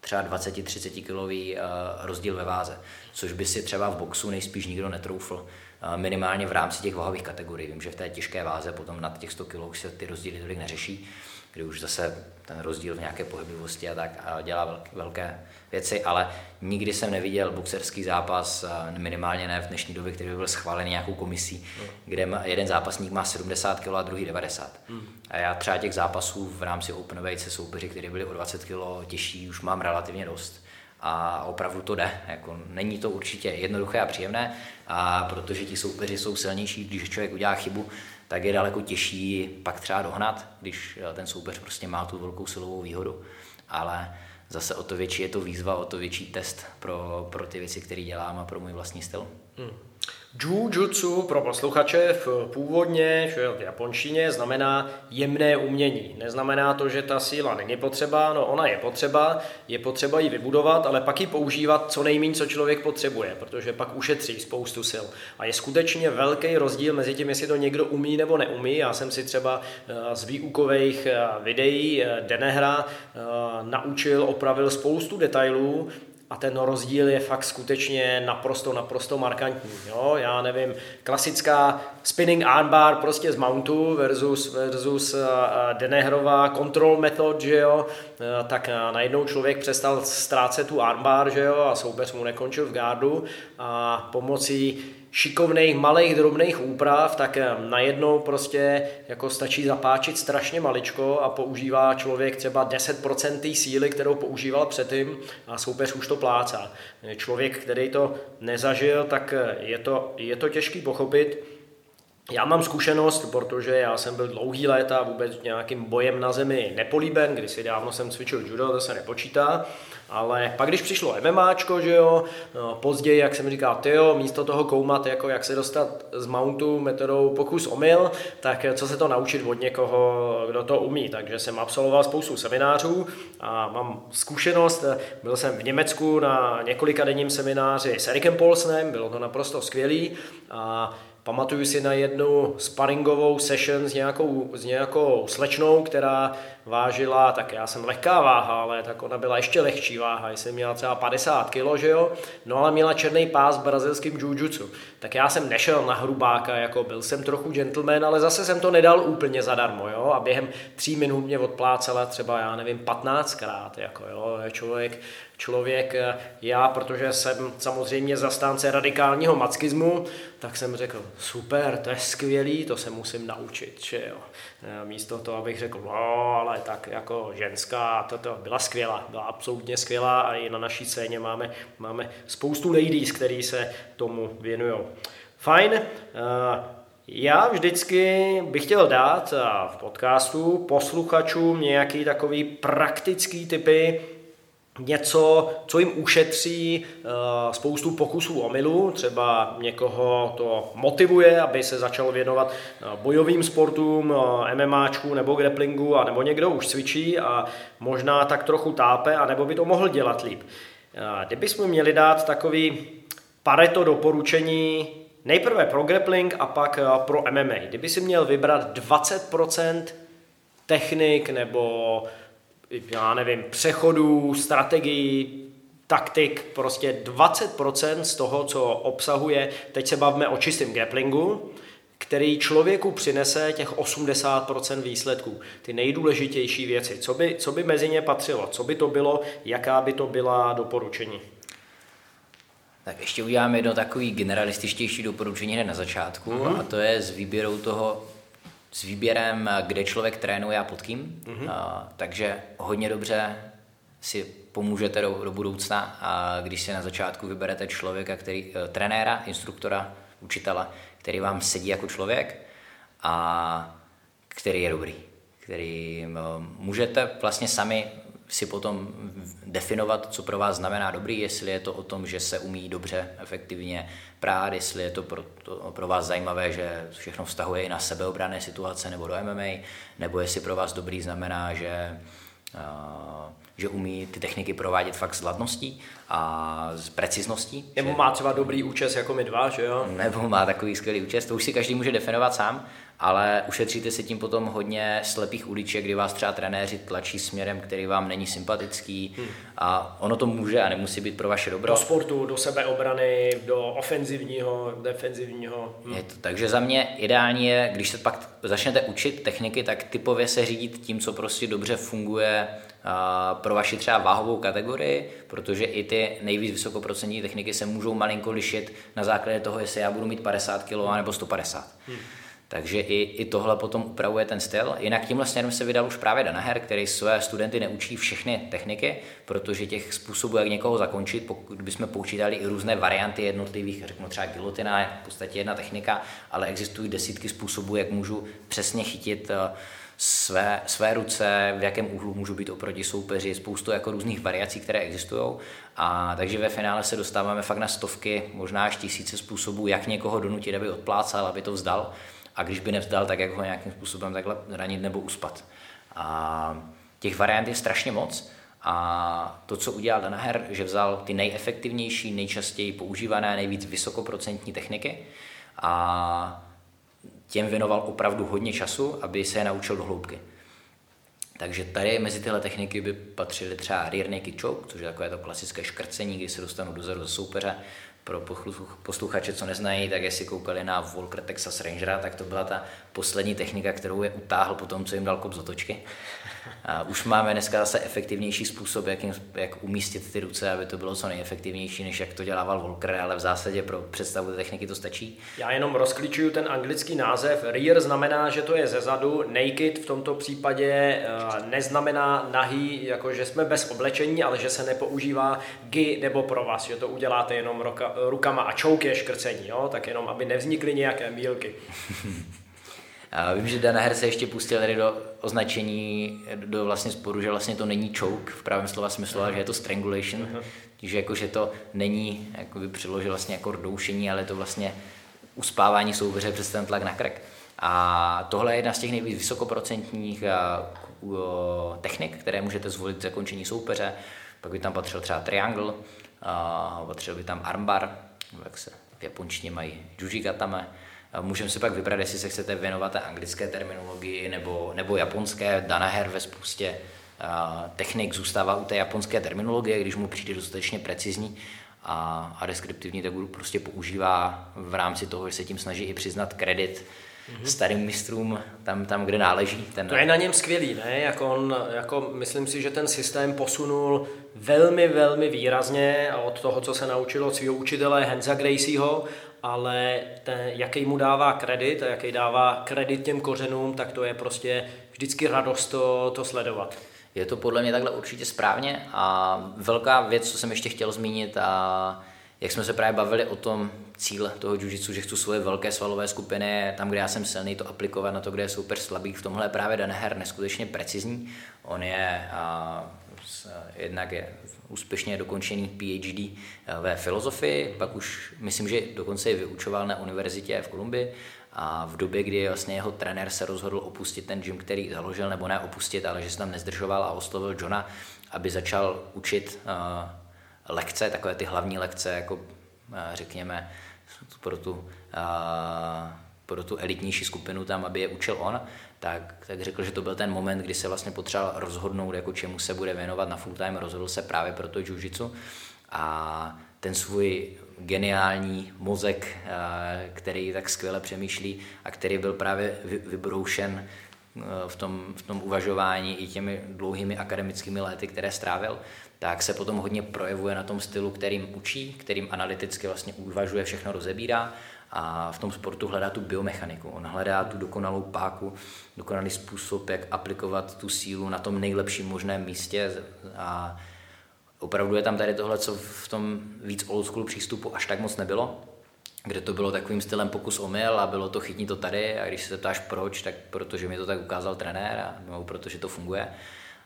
B: třeba 20-30 kilový eh, rozdíl ve váze, což by si třeba v boxu nejspíš nikdo netroufl, eh, minimálně v rámci těch váhových kategorií. Vím, že v té těžké váze potom nad těch 100 kg se ty rozdíly tolik neřeší, kdy už zase ten rozdíl v nějaké pohyblivosti a tak a dělá velké věci, ale nikdy jsem neviděl boxerský zápas, minimálně ne v dnešní době, který by byl schválený nějakou komisí, mm. kde jeden zápasník má 70 kg a druhý 90. Mm. A já třeba těch zápasů v rámci Open Weight se soupeři, kteří byli o 20 kg těžší, už mám relativně dost a opravdu to jde. Jako, není to určitě jednoduché a příjemné, a protože ti soupeři jsou silnější, když člověk udělá chybu, tak je daleko těžší pak třeba dohnat, když ten soupeř prostě má tu velkou silovou výhodu. Ale zase o to větší je to výzva, o to větší test pro, pro ty věci, které dělám a pro můj vlastní styl. Hmm.
A: Jiu-jitsu pro posluchače v původně v japonštině znamená jemné umění. Neznamená to, že ta síla není potřeba, no ona je potřeba, je potřeba ji vybudovat, ale pak ji používat co nejméně, co člověk potřebuje, protože pak ušetří spoustu sil. A je skutečně velký rozdíl mezi tím, jestli to někdo umí nebo neumí. Já jsem si třeba eh, z výukových eh, videí eh, Denehra naučil, opravil spoustu detailů, a ten rozdíl je fakt skutečně naprosto, naprosto markantní. Jo? Já nevím, klasická spinning armbar prostě z mountu versus, versus uh, Denehrová control method, že jo? Uh, tak najednou člověk přestal ztrácet tu armbar, že jo? A soupeř mu nekončil v gardu a pomocí šikovných malých drobných úprav, tak eh, najednou prostě jako stačí zapáčit strašně maličko a používá člověk třeba 10% té síly, kterou používal předtím a soupeř už to plácá. Člověk, který to nezažil, tak eh, je to, je to těžký pochopit. Já mám zkušenost, protože já jsem byl dlouhý léta vůbec nějakým bojem na zemi nepolíben, když si dávno jsem cvičil judo, to se nepočítá. Ale pak, když přišlo MMAčko, že jo, no, později, jak jsem říkal, ty jo, místo toho koumat, jako jak se dostat z mountu metodou pokus omyl, tak co se to naučit od někoho, kdo to umí. Takže jsem absolvoval spoustu seminářů a mám zkušenost. Byl jsem v Německu na několika denním semináři s Erikem Polsnem, bylo to naprosto skvělý a Pamatuju si na jednu sparingovou session s nějakou, s nějakou slečnou, která vážila, tak já jsem lehká váha, ale tak ona byla ještě lehčí váha, jsem měla třeba 50 kg, že jo, no ale měla černý pás v brazilském jiu Tak já jsem nešel na hrubáka, jako byl jsem trochu gentleman, ale zase jsem to nedal úplně zadarmo, jo, a během tří minut mě odplácela třeba, já nevím, 15krát, jako jo, člověk člověk, eh, já, protože jsem samozřejmě zastánce radikálního mackismu, tak jsem řekl, super, to je skvělý, to se musím naučit, že jo. Eh, místo toho, abych řekl, no, ale tak jako ženská, toto byla skvělá, byla absolutně skvělá a i na naší scéně máme, máme spoustu ladies, který se tomu věnují. Fajn, eh, já vždycky bych chtěl dát v podcastu posluchačům nějaký takový praktický typy, něco, co jim ušetří uh, spoustu pokusů o milu, třeba někoho to motivuje, aby se začal věnovat uh, bojovým sportům, uh, MMAčku nebo grapplingu, a nebo někdo už cvičí a možná tak trochu tápe, a nebo by to mohl dělat líp. Kdybychom měli dát takový pareto doporučení nejprve pro grappling a pak pro MMA. Kdyby si měl vybrat 20% technik nebo já nevím, přechodů, strategií, taktik, prostě 20% z toho, co obsahuje, teď se bavíme o čistém grapplingu, který člověku přinese těch 80% výsledků. Ty nejdůležitější věci. Co by, co by mezi ně patřilo? Co by to bylo? Jaká by to byla doporučení?
B: Tak ještě uděláme jedno takový generalističtější doporučení hned na začátku mm-hmm. a to je s výběrou toho s výběrem, kde člověk trénuje a pod kým. Mm-hmm. A, takže hodně dobře si pomůžete do, do budoucna, a když si na začátku vyberete člověka, který, e, trenéra, instruktora, učitele, který vám sedí jako člověk a který je dobrý. Který e, můžete vlastně sami si potom definovat, co pro vás znamená dobrý, jestli je to o tom, že se umí dobře, efektivně prát, jestli je to pro, to pro vás zajímavé, že všechno vztahuje i na sebeobrané situace nebo do MMA, nebo jestli pro vás dobrý znamená, že uh, že umí ty techniky provádět fakt s ladností a s precizností.
A: Nebo
B: že...
A: má třeba dobrý účes jako my dva, že jo?
B: Nebo má takový skvělý účes, to už si každý může definovat sám, ale ušetříte si tím potom hodně slepých uliček, kdy vás třeba trenéři tlačí směrem, který vám není sympatický hmm. a ono to může a nemusí být pro vaše dobro.
A: Do sportu, do sebeobrany, do ofenzivního, defenzivního.
B: Hmm. Je to, takže za mě ideální je, když se pak začnete učit techniky, tak typově se řídit tím, co prostě dobře funguje pro vaši třeba váhovou kategorii, protože i ty nejvíc vysokoprocentní techniky se můžou malinko lišit na základě toho, jestli já budu mít 50 kg nebo 150. Hmm. Takže i, i tohle potom upravuje ten styl. Jinak tímhle směrem se vydal už právě Danaher, který své studenty neučí všechny techniky, protože těch způsobů, jak někoho zakončit, pokud bychom poučítali i různé varianty jednotlivých, řeknu třeba gilotina je v podstatě jedna technika, ale existují desítky způsobů, jak můžu přesně chytit uh, své, své ruce, v jakém úhlu můžu být oproti soupeři, spoustu jako různých variací, které existují. A takže ve finále se dostáváme fakt na stovky, možná až tisíce způsobů, jak někoho donutit, aby odplácal, aby to vzdal. A když by nevzdal, tak jak ho nějakým způsobem takhle ranit nebo uspat. A těch variant je strašně moc. A to, co udělal Danaher, že vzal ty nejefektivnější, nejčastěji používané, nejvíc vysokoprocentní techniky a těm věnoval opravdu hodně času, aby se je naučil do hloubky. Takže tady mezi tyhle techniky by patřily třeba rear naked choke, což je takové to klasické škrcení, kdy se dostanu dozadu ze soupeře, pro posluchače, co neznají, tak jestli koukali na Volker Texas Rangera, tak to byla ta poslední technika, kterou je utáhl po tom, co jim dal kop z otočky. A už máme dneska zase efektivnější způsob, jak, jim, jak umístit ty ruce, aby to bylo co nejefektivnější, než jak to dělával Volker, ale v zásadě pro představu té techniky to stačí.
A: Já jenom rozklíčuju ten anglický název. Rear znamená, že to je zezadu, naked v tomto případě eh, neznamená nahý, jako že jsme bez oblečení, ale že se nepoužívá gi nebo pro vás, že to uděláte jenom roka, rukama a čouk je škrcení, jo? tak jenom, aby nevznikly nějaké mílky. [laughs]
B: A vím, že Danaher se ještě pustil tady do označení, do vlastně sporu, že vlastně to není choke v pravém slova smyslu, ale že je to strangulation, uh-huh. že jako, že to není, jako by přiložil vlastně jako doušení, ale to vlastně uspávání soupeře přes ten tlak na krk. A tohle je jedna z těch nejvíc vysokoprocentních technik, které můžete zvolit k zakončení soupeře. Pak by tam patřil třeba triangle, a patřil by tam armbar, jak se v japonštině mají jujikatame, Můžeme si pak vybrat, jestli se chcete věnovat té anglické terminologii nebo, nebo japonské. Danaher ve spoustě technik zůstává u té japonské terminologie, když mu přijde dostatečně precizní a, a deskriptivní, tak budu prostě používá v rámci toho, že se tím snaží i přiznat kredit mm-hmm. starým mistrům tam, tam, kde náleží.
A: Ten... To je na něm skvělý, ne? Jako on, jako myslím si, že ten systém posunul velmi, velmi výrazně od toho, co se naučil od svého učitele Henza Gracieho ale ten, jaký mu dává kredit a jaký dává kredit těm kořenům, tak to je prostě vždycky radost to, to sledovat.
B: Je to podle mě takhle určitě správně a velká věc, co jsem ještě chtěl zmínit a jak jsme se právě bavili o tom cíl toho jiu že chci svoje velké svalové skupiny, tam, kde já jsem silný, to aplikovat na to, kde je super slabý. V tomhle je právě Daneher neskutečně precizní. On je a, jednak je úspěšně dokončený PhD eh, ve filozofii, pak už myslím, že dokonce i vyučoval na univerzitě v Kolumbii a v době, kdy vlastně jeho trenér se rozhodl opustit ten gym, který založil, nebo ne opustit, ale že se tam nezdržoval a oslovil Johna, aby začal učit uh, lekce, takové ty hlavní lekce, jako řekněme, pro tu, pro tu elitnější skupinu tam, aby je učil on, tak, tak řekl, že to byl ten moment, kdy se vlastně potřeboval rozhodnout, jako čemu se bude věnovat na full time, rozhodl se právě pro to jiu a ten svůj geniální mozek, eh, který tak skvěle přemýšlí a který byl právě vybroušen eh, v tom, v tom uvažování i těmi dlouhými akademickými léty, které strávil, tak se potom hodně projevuje na tom stylu, kterým učí, kterým analyticky vlastně uvažuje, všechno rozebírá a v tom sportu hledá tu biomechaniku. On hledá tu dokonalou páku, dokonalý způsob, jak aplikovat tu sílu na tom nejlepším možném místě a opravdu je tam tady tohle, co v tom víc old school přístupu až tak moc nebylo, kde to bylo takovým stylem pokus omyl a bylo to chytní to tady a když se ptáš proč, tak protože mi to tak ukázal trenér a nebo protože to funguje.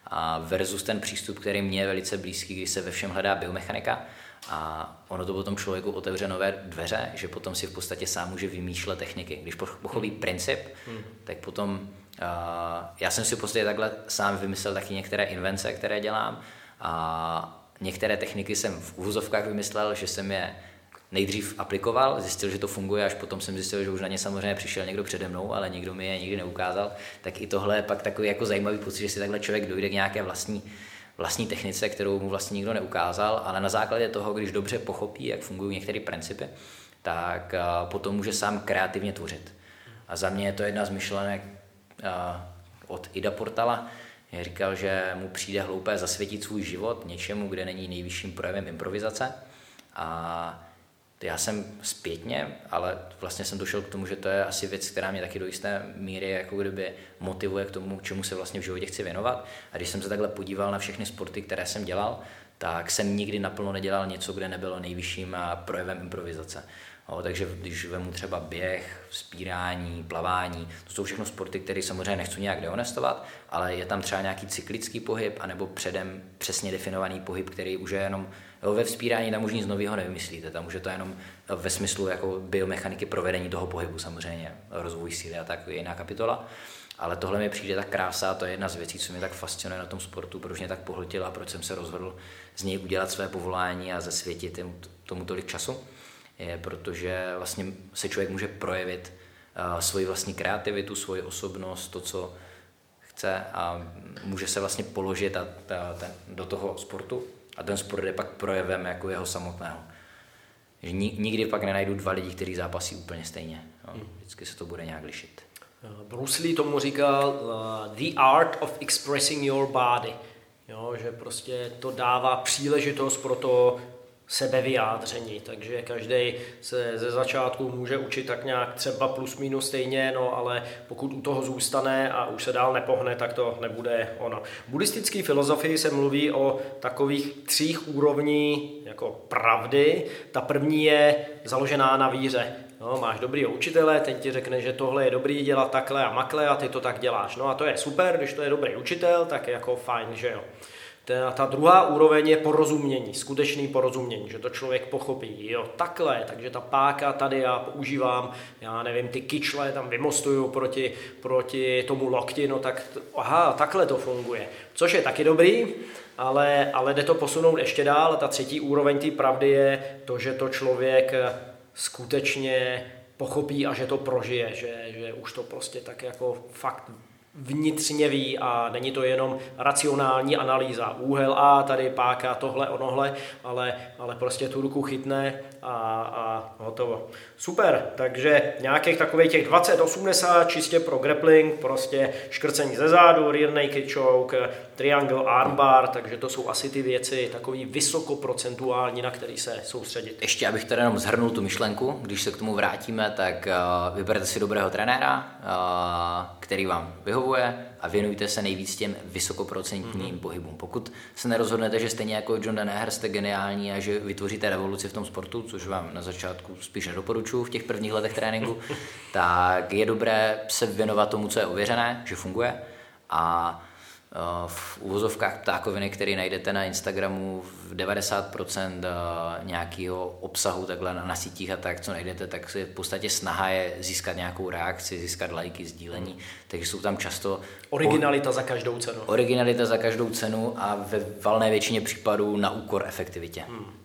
B: A versus ten přístup, který mě je velice blízký, když se ve všem hledá biomechanika, a ono to potom člověku otevře nové dveře, že potom si v podstatě sám může vymýšlet techniky. Když pochopí hmm. princip, hmm. tak potom uh, já jsem si v podstatě takhle sám vymyslel taky některé invence, které dělám a některé techniky jsem v úvozovkách vymyslel, že jsem je nejdřív aplikoval, zjistil, že to funguje, až potom jsem zjistil, že už na ně samozřejmě přišel někdo přede mnou, ale nikdo mi je nikdy neukázal, tak i tohle je pak takový jako zajímavý pocit, že si takhle člověk dojde k nějaké vlastní vlastní technice, kterou mu vlastně nikdo neukázal, ale na základě toho, když dobře pochopí, jak fungují některé principy, tak potom může sám kreativně tvořit. A za mě je to jedna z myšlenek od Ida Portala, říkal, že mu přijde hloupé zasvětit svůj život něčemu, kde není nejvyšším projevem improvizace. A já jsem zpětně, ale vlastně jsem došel k tomu, že to je asi věc, která mě taky do jisté míry jako kdyby motivuje k tomu, čemu se vlastně v životě chci věnovat. A když jsem se takhle podíval na všechny sporty, které jsem dělal, tak jsem nikdy naplno nedělal něco, kde nebylo nejvyšším projevem improvizace. O, takže když vemu třeba běh, spírání, plavání, to jsou všechno sporty, které samozřejmě nechci nějak dehonestovat, ale je tam třeba nějaký cyklický pohyb, anebo předem přesně definovaný pohyb, který už je jenom jo, ve vzpírání, tam už nic nového nevymyslíte, tam už je to jenom ve smyslu jako biomechaniky provedení toho pohybu samozřejmě, rozvoj síly a tak je jiná kapitola. Ale tohle mi přijde tak krása a to je jedna z věcí, co mě tak fascinuje na tom sportu, proč mě tak pohltila a proč jsem se rozhodl z něj udělat své povolání a zasvětit tomu tolik času je, protože vlastně se člověk může projevit uh, svoji vlastní kreativitu, svoji osobnost, to, co chce a může se vlastně položit a, a, ten, do toho sportu a ten sport je pak projevem jako jeho samotného. Že nikdy pak nenajdu dva lidi, kteří zápasí úplně stejně. No, hmm. vždycky se to bude nějak lišit.
A: Eh, Bruce Lee tomu říkal uh, the art of expressing your body. Jo, že prostě to dává příležitost pro to sebevyjádření, takže každý se ze začátku může učit tak nějak třeba plus minus stejně, no ale pokud u toho zůstane a už se dál nepohne, tak to nebude ono. V buddhistické filozofii se mluví o takových třích úrovní jako pravdy. Ta první je založená na víře. No, máš dobrý učitele, ten ti řekne, že tohle je dobrý dělat takhle a makle a ty to tak děláš. No a to je super, když to je dobrý učitel, tak je jako fajn, že jo. Ta, ta druhá úroveň je porozumění, skutečný porozumění, že to člověk pochopí, jo, takhle, takže ta páka tady já používám, já nevím, ty kyčle tam vymostuju proti, proti tomu lokti, no tak, aha, takhle to funguje, což je taky dobrý, ale, ale jde to posunout ještě dál. Ta třetí úroveň té pravdy je to, že to člověk skutečně pochopí a že to prožije, že, že už to prostě tak jako fakt vnitřně ví a není to jenom racionální analýza. Úhel A, tady páka, tohle, onohle, ale, ale prostě tu ruku chytne a, a hotovo. Super, takže nějakých takových těch 20-80 čistě pro grappling, prostě škrcení ze zádu, rear naked choke, triangle armbar, takže to jsou asi ty věci takový vysokoprocentuální, na který se soustředit.
B: Ještě abych tady jenom zhrnul tu myšlenku, když se k tomu vrátíme, tak uh, vyberte si dobrého trenéra, uh, který vám vyhovuje a věnujte se nejvíc těm vysokoprocentním mm-hmm. pohybům. Pokud se nerozhodnete, že stejně jako John Danaher jste geniální a že vytvoříte revoluci v tom sportu, což vám na začátku spíš nedoporučuji v těch prvních letech tréninku, [laughs] tak je dobré se věnovat tomu, co je ověřené, že funguje a Eh, v uvozovkách ptákoviny, který najdete na Instagramu, v 90% eh, nějakého obsahu takhle na, na sítích a tak, co najdete, tak v podstatě snaha je získat nějakou reakci, získat lajky, sdílení, takže jsou tam často...
A: Originalita o, za každou cenu.
B: Originalita za každou cenu a ve valné většině případů na úkor efektivitě. Hmm.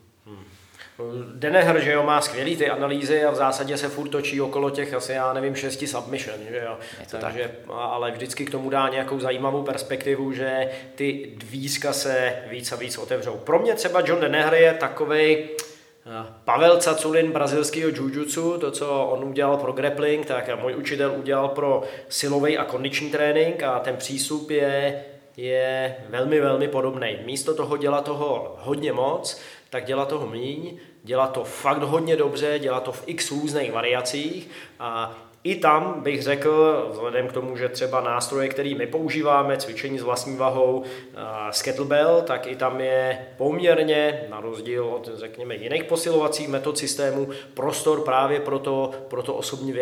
A: Deneher, že jo, má skvělý ty analýzy a v zásadě se furt točí okolo těch asi, já nevím, šesti submission, že jo. Takže, tak. ale vždycky k tomu dá nějakou zajímavou perspektivu, že ty dvízka se víc a víc otevřou. Pro mě třeba John Deneher je takovej, eh, Pavel Caculin brazilského jiu to, co on udělal pro grappling, tak můj učitel udělal pro silový a kondiční trénink a ten přístup je, je velmi, velmi podobný. Místo toho dělat toho hodně moc, tak dělá toho míň, dělá to fakt hodně dobře, dělá to v x různých variacích a i tam bych řekl, vzhledem k tomu, že třeba nástroje, které my používáme, cvičení s vlastní vahou, z kettlebell, tak i tam je poměrně, na rozdíl od, řekněme, jiných posilovacích metod systému, prostor právě pro to, pro to osobní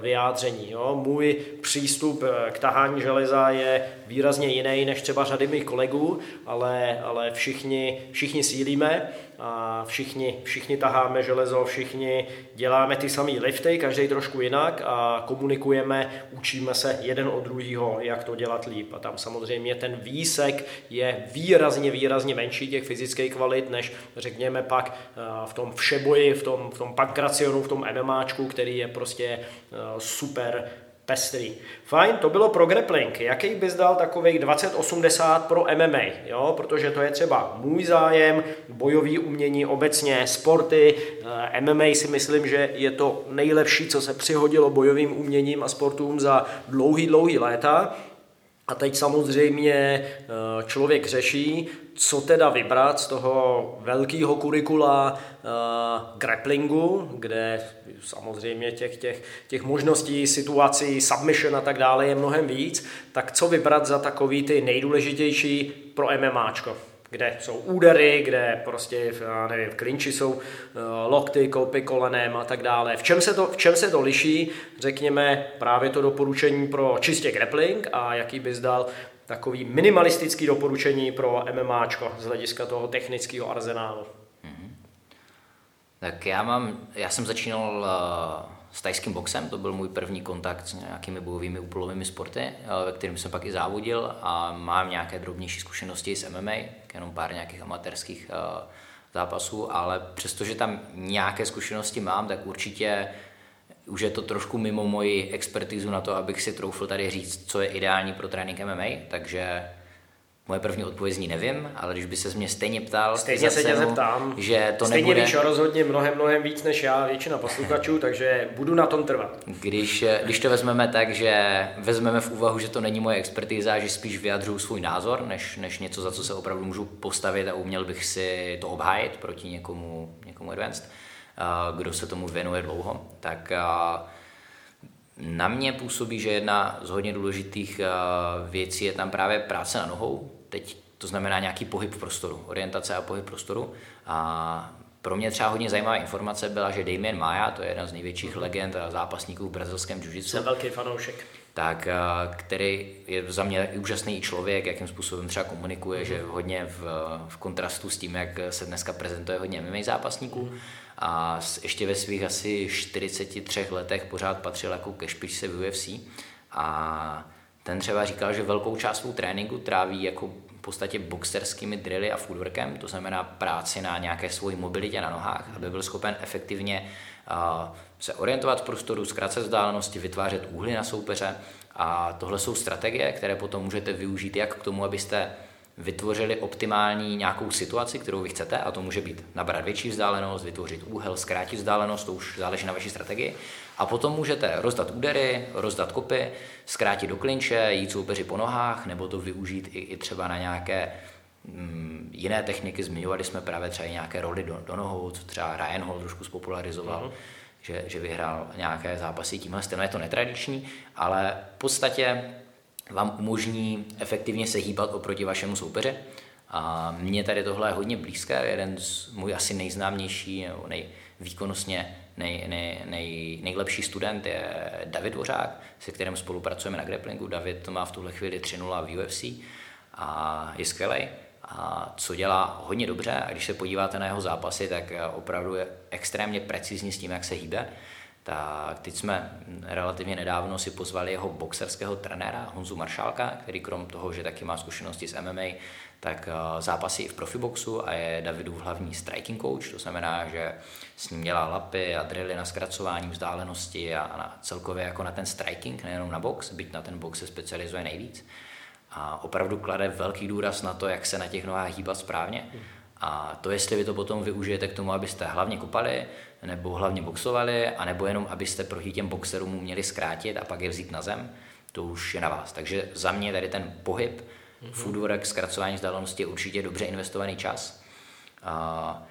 A: vyjádření. Jo. Můj přístup eh, k tahání železa je výrazně jiný než třeba řady mých kolegů, ale, ale všichni, všichni sílíme a všichni, všichni taháme železo, všichni děláme ty samé lifty, každý trošku jinak a komunikujeme, učíme se jeden od druhého, jak to dělat líp. A tam samozřejmě ten výsek je výrazně, výrazně menší těch fyzických kvalit, než řekněme pak eh, v tom všeboji, v tom, v tom pankracionu, v tom MMAčku, který je prostě eh, super pestrý. Fajn, to bylo pro grappling. Jaký bys dal takových 20-80 pro MMA? Jo? Protože to je třeba můj zájem, bojový umění obecně, sporty. Eh, MMA si myslím, že je to nejlepší, co se přihodilo bojovým uměním a sportům za dlouhý, dlouhý léta. A teď samozřejmě eh, člověk řeší, co teda vybrat z toho velkého kurikula uh, grapplingu, kde samozřejmě těch, těch, těch možností, situací, submission a tak dále je mnohem víc, tak co vybrat za takový ty nejdůležitější pro MMAčko? Kde jsou údery, kde prostě, já nevím, v klinči jsou uh, lokty, koupy kolenem a tak dále. V čem, se to, v čem se to liší, řekněme, právě to doporučení pro čistě grappling a jaký bys dal takový minimalistický doporučení pro MMAčko z hlediska toho technického arzenálu. Mm-hmm.
B: Tak já mám, já jsem začínal uh, s tajským boxem, to byl můj první kontakt s nějakými bojovými úpolovými sporty, uh, ve kterým jsem pak i závodil a mám nějaké drobnější zkušenosti s MMA, jenom pár nějakých amatérských uh, zápasů, ale přestože tam nějaké zkušenosti mám, tak určitě už je to trošku mimo moji expertizu na to, abych si troufl tady říct, co je ideální pro trénink MMA, takže moje první odpověď zní nevím, ale když by se mě stejně ptal,
A: stejně se tě zeptám,
B: že to
A: stejně
B: nebude...
A: víš rozhodně mnohem, mnohem víc než já, většina posluchačů, takže budu na tom trvat.
B: Když, když to vezmeme tak, že vezmeme v úvahu, že to není moje expertiza, že spíš vyjadřuju svůj názor, než, než něco, za co se opravdu můžu postavit a uměl bych si to obhájit proti někomu, někomu advanced, kdo se tomu věnuje dlouho, tak na mě působí, že jedna z hodně důležitých věcí je tam právě práce na nohou. Teď to znamená nějaký pohyb v prostoru, orientace a pohyb v prostoru. A pro mě třeba hodně zajímavá informace byla, že Damien Maya, to je jeden z největších legend a zápasníků v brazilském jiu
A: Jsem velký fanoušek.
B: Tak, který je za mě úžasný člověk, jakým způsobem třeba komunikuje, mm. že hodně v, v kontrastu s tím, jak se dneska prezentuje hodně MMA zápasníků. Mm a ještě ve svých asi 43 letech pořád patřil jako ke špičce v UFC a ten třeba říkal, že velkou část svou tréninku tráví jako v podstatě boxerskými drilly a footworkem, to znamená práci na nějaké svoji mobilitě na nohách, aby byl schopen efektivně se orientovat v prostoru, zkracet vzdálenosti, vytvářet úhly na soupeře a tohle jsou strategie, které potom můžete využít jak k tomu, abyste vytvořili optimální nějakou situaci, kterou vy chcete, a to může být nabrat větší vzdálenost, vytvořit úhel, zkrátit vzdálenost, to už záleží na vaší strategii. A potom můžete rozdat údery, rozdat kopy, zkrátit do klinče, jít soupeři po nohách, nebo to využít i, i třeba na nějaké mm, jiné techniky. Zmiňovali jsme právě třeba i nějaké roli do, do nohou, co třeba Ryan Hall trošku spopularizoval. Uh-huh že, že vyhrál nějaké zápasy tímhle stylem. Je to netradiční, ale v podstatě vám umožní efektivně se hýbat oproti vašemu soupeři. A mně tady tohle je hodně blízké, jeden z můj asi nejznámější nebo nejvýkonnostně nej, nej, nej, nejlepší student je David Dvořák, se kterým spolupracujeme na grapplingu. David má v tuhle chvíli 3-0 v UFC a je skvělý. A co dělá hodně dobře, a když se podíváte na jeho zápasy, tak opravdu je extrémně precizní s tím, jak se hýbe tak teď jsme relativně nedávno si pozvali jeho boxerského trenéra Honzu Maršálka, který krom toho, že taky má zkušenosti s MMA, tak eh, zápasí i v profiboxu a je Davidův hlavní striking coach, to znamená, že s ním dělá lapy a drily na zkracování vzdálenosti a na celkově jako na ten striking, nejenom na box, byť na ten box se specializuje nejvíc. A opravdu klade velký důraz na to, jak se na těch nohách hýbat správně. A to, jestli vy to potom využijete k tomu, abyste hlavně kopali, nebo hlavně boxovali, anebo jenom abyste proti těm boxerům měli zkrátit a pak je vzít na zem, to už je na vás. Takže za mě tady ten pohyb, mm-hmm. foodwork, zkracování vzdálenosti je určitě dobře investovaný čas. A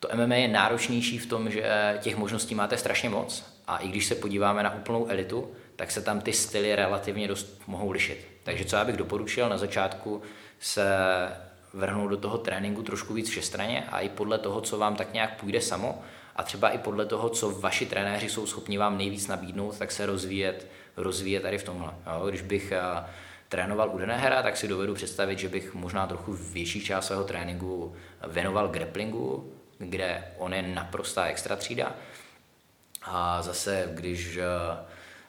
B: to MMA je náročnější v tom, že těch možností máte strašně moc a i když se podíváme na úplnou elitu, tak se tam ty styly relativně dost mohou lišit. Takže co já bych doporučil na začátku se vrhnout do toho tréninku trošku víc všestraně a i podle toho, co vám tak nějak půjde samo, a třeba i podle toho, co vaši trenéři jsou schopni vám nejvíc nabídnout, tak se rozvíjet, rozvíjet tady v tomhle. Jo? Když bych uh, trénoval u Denehera, tak si dovedu představit, že bych možná trochu větší část svého tréninku věnoval grapplingu, kde on je naprostá extra třída. A zase, když uh,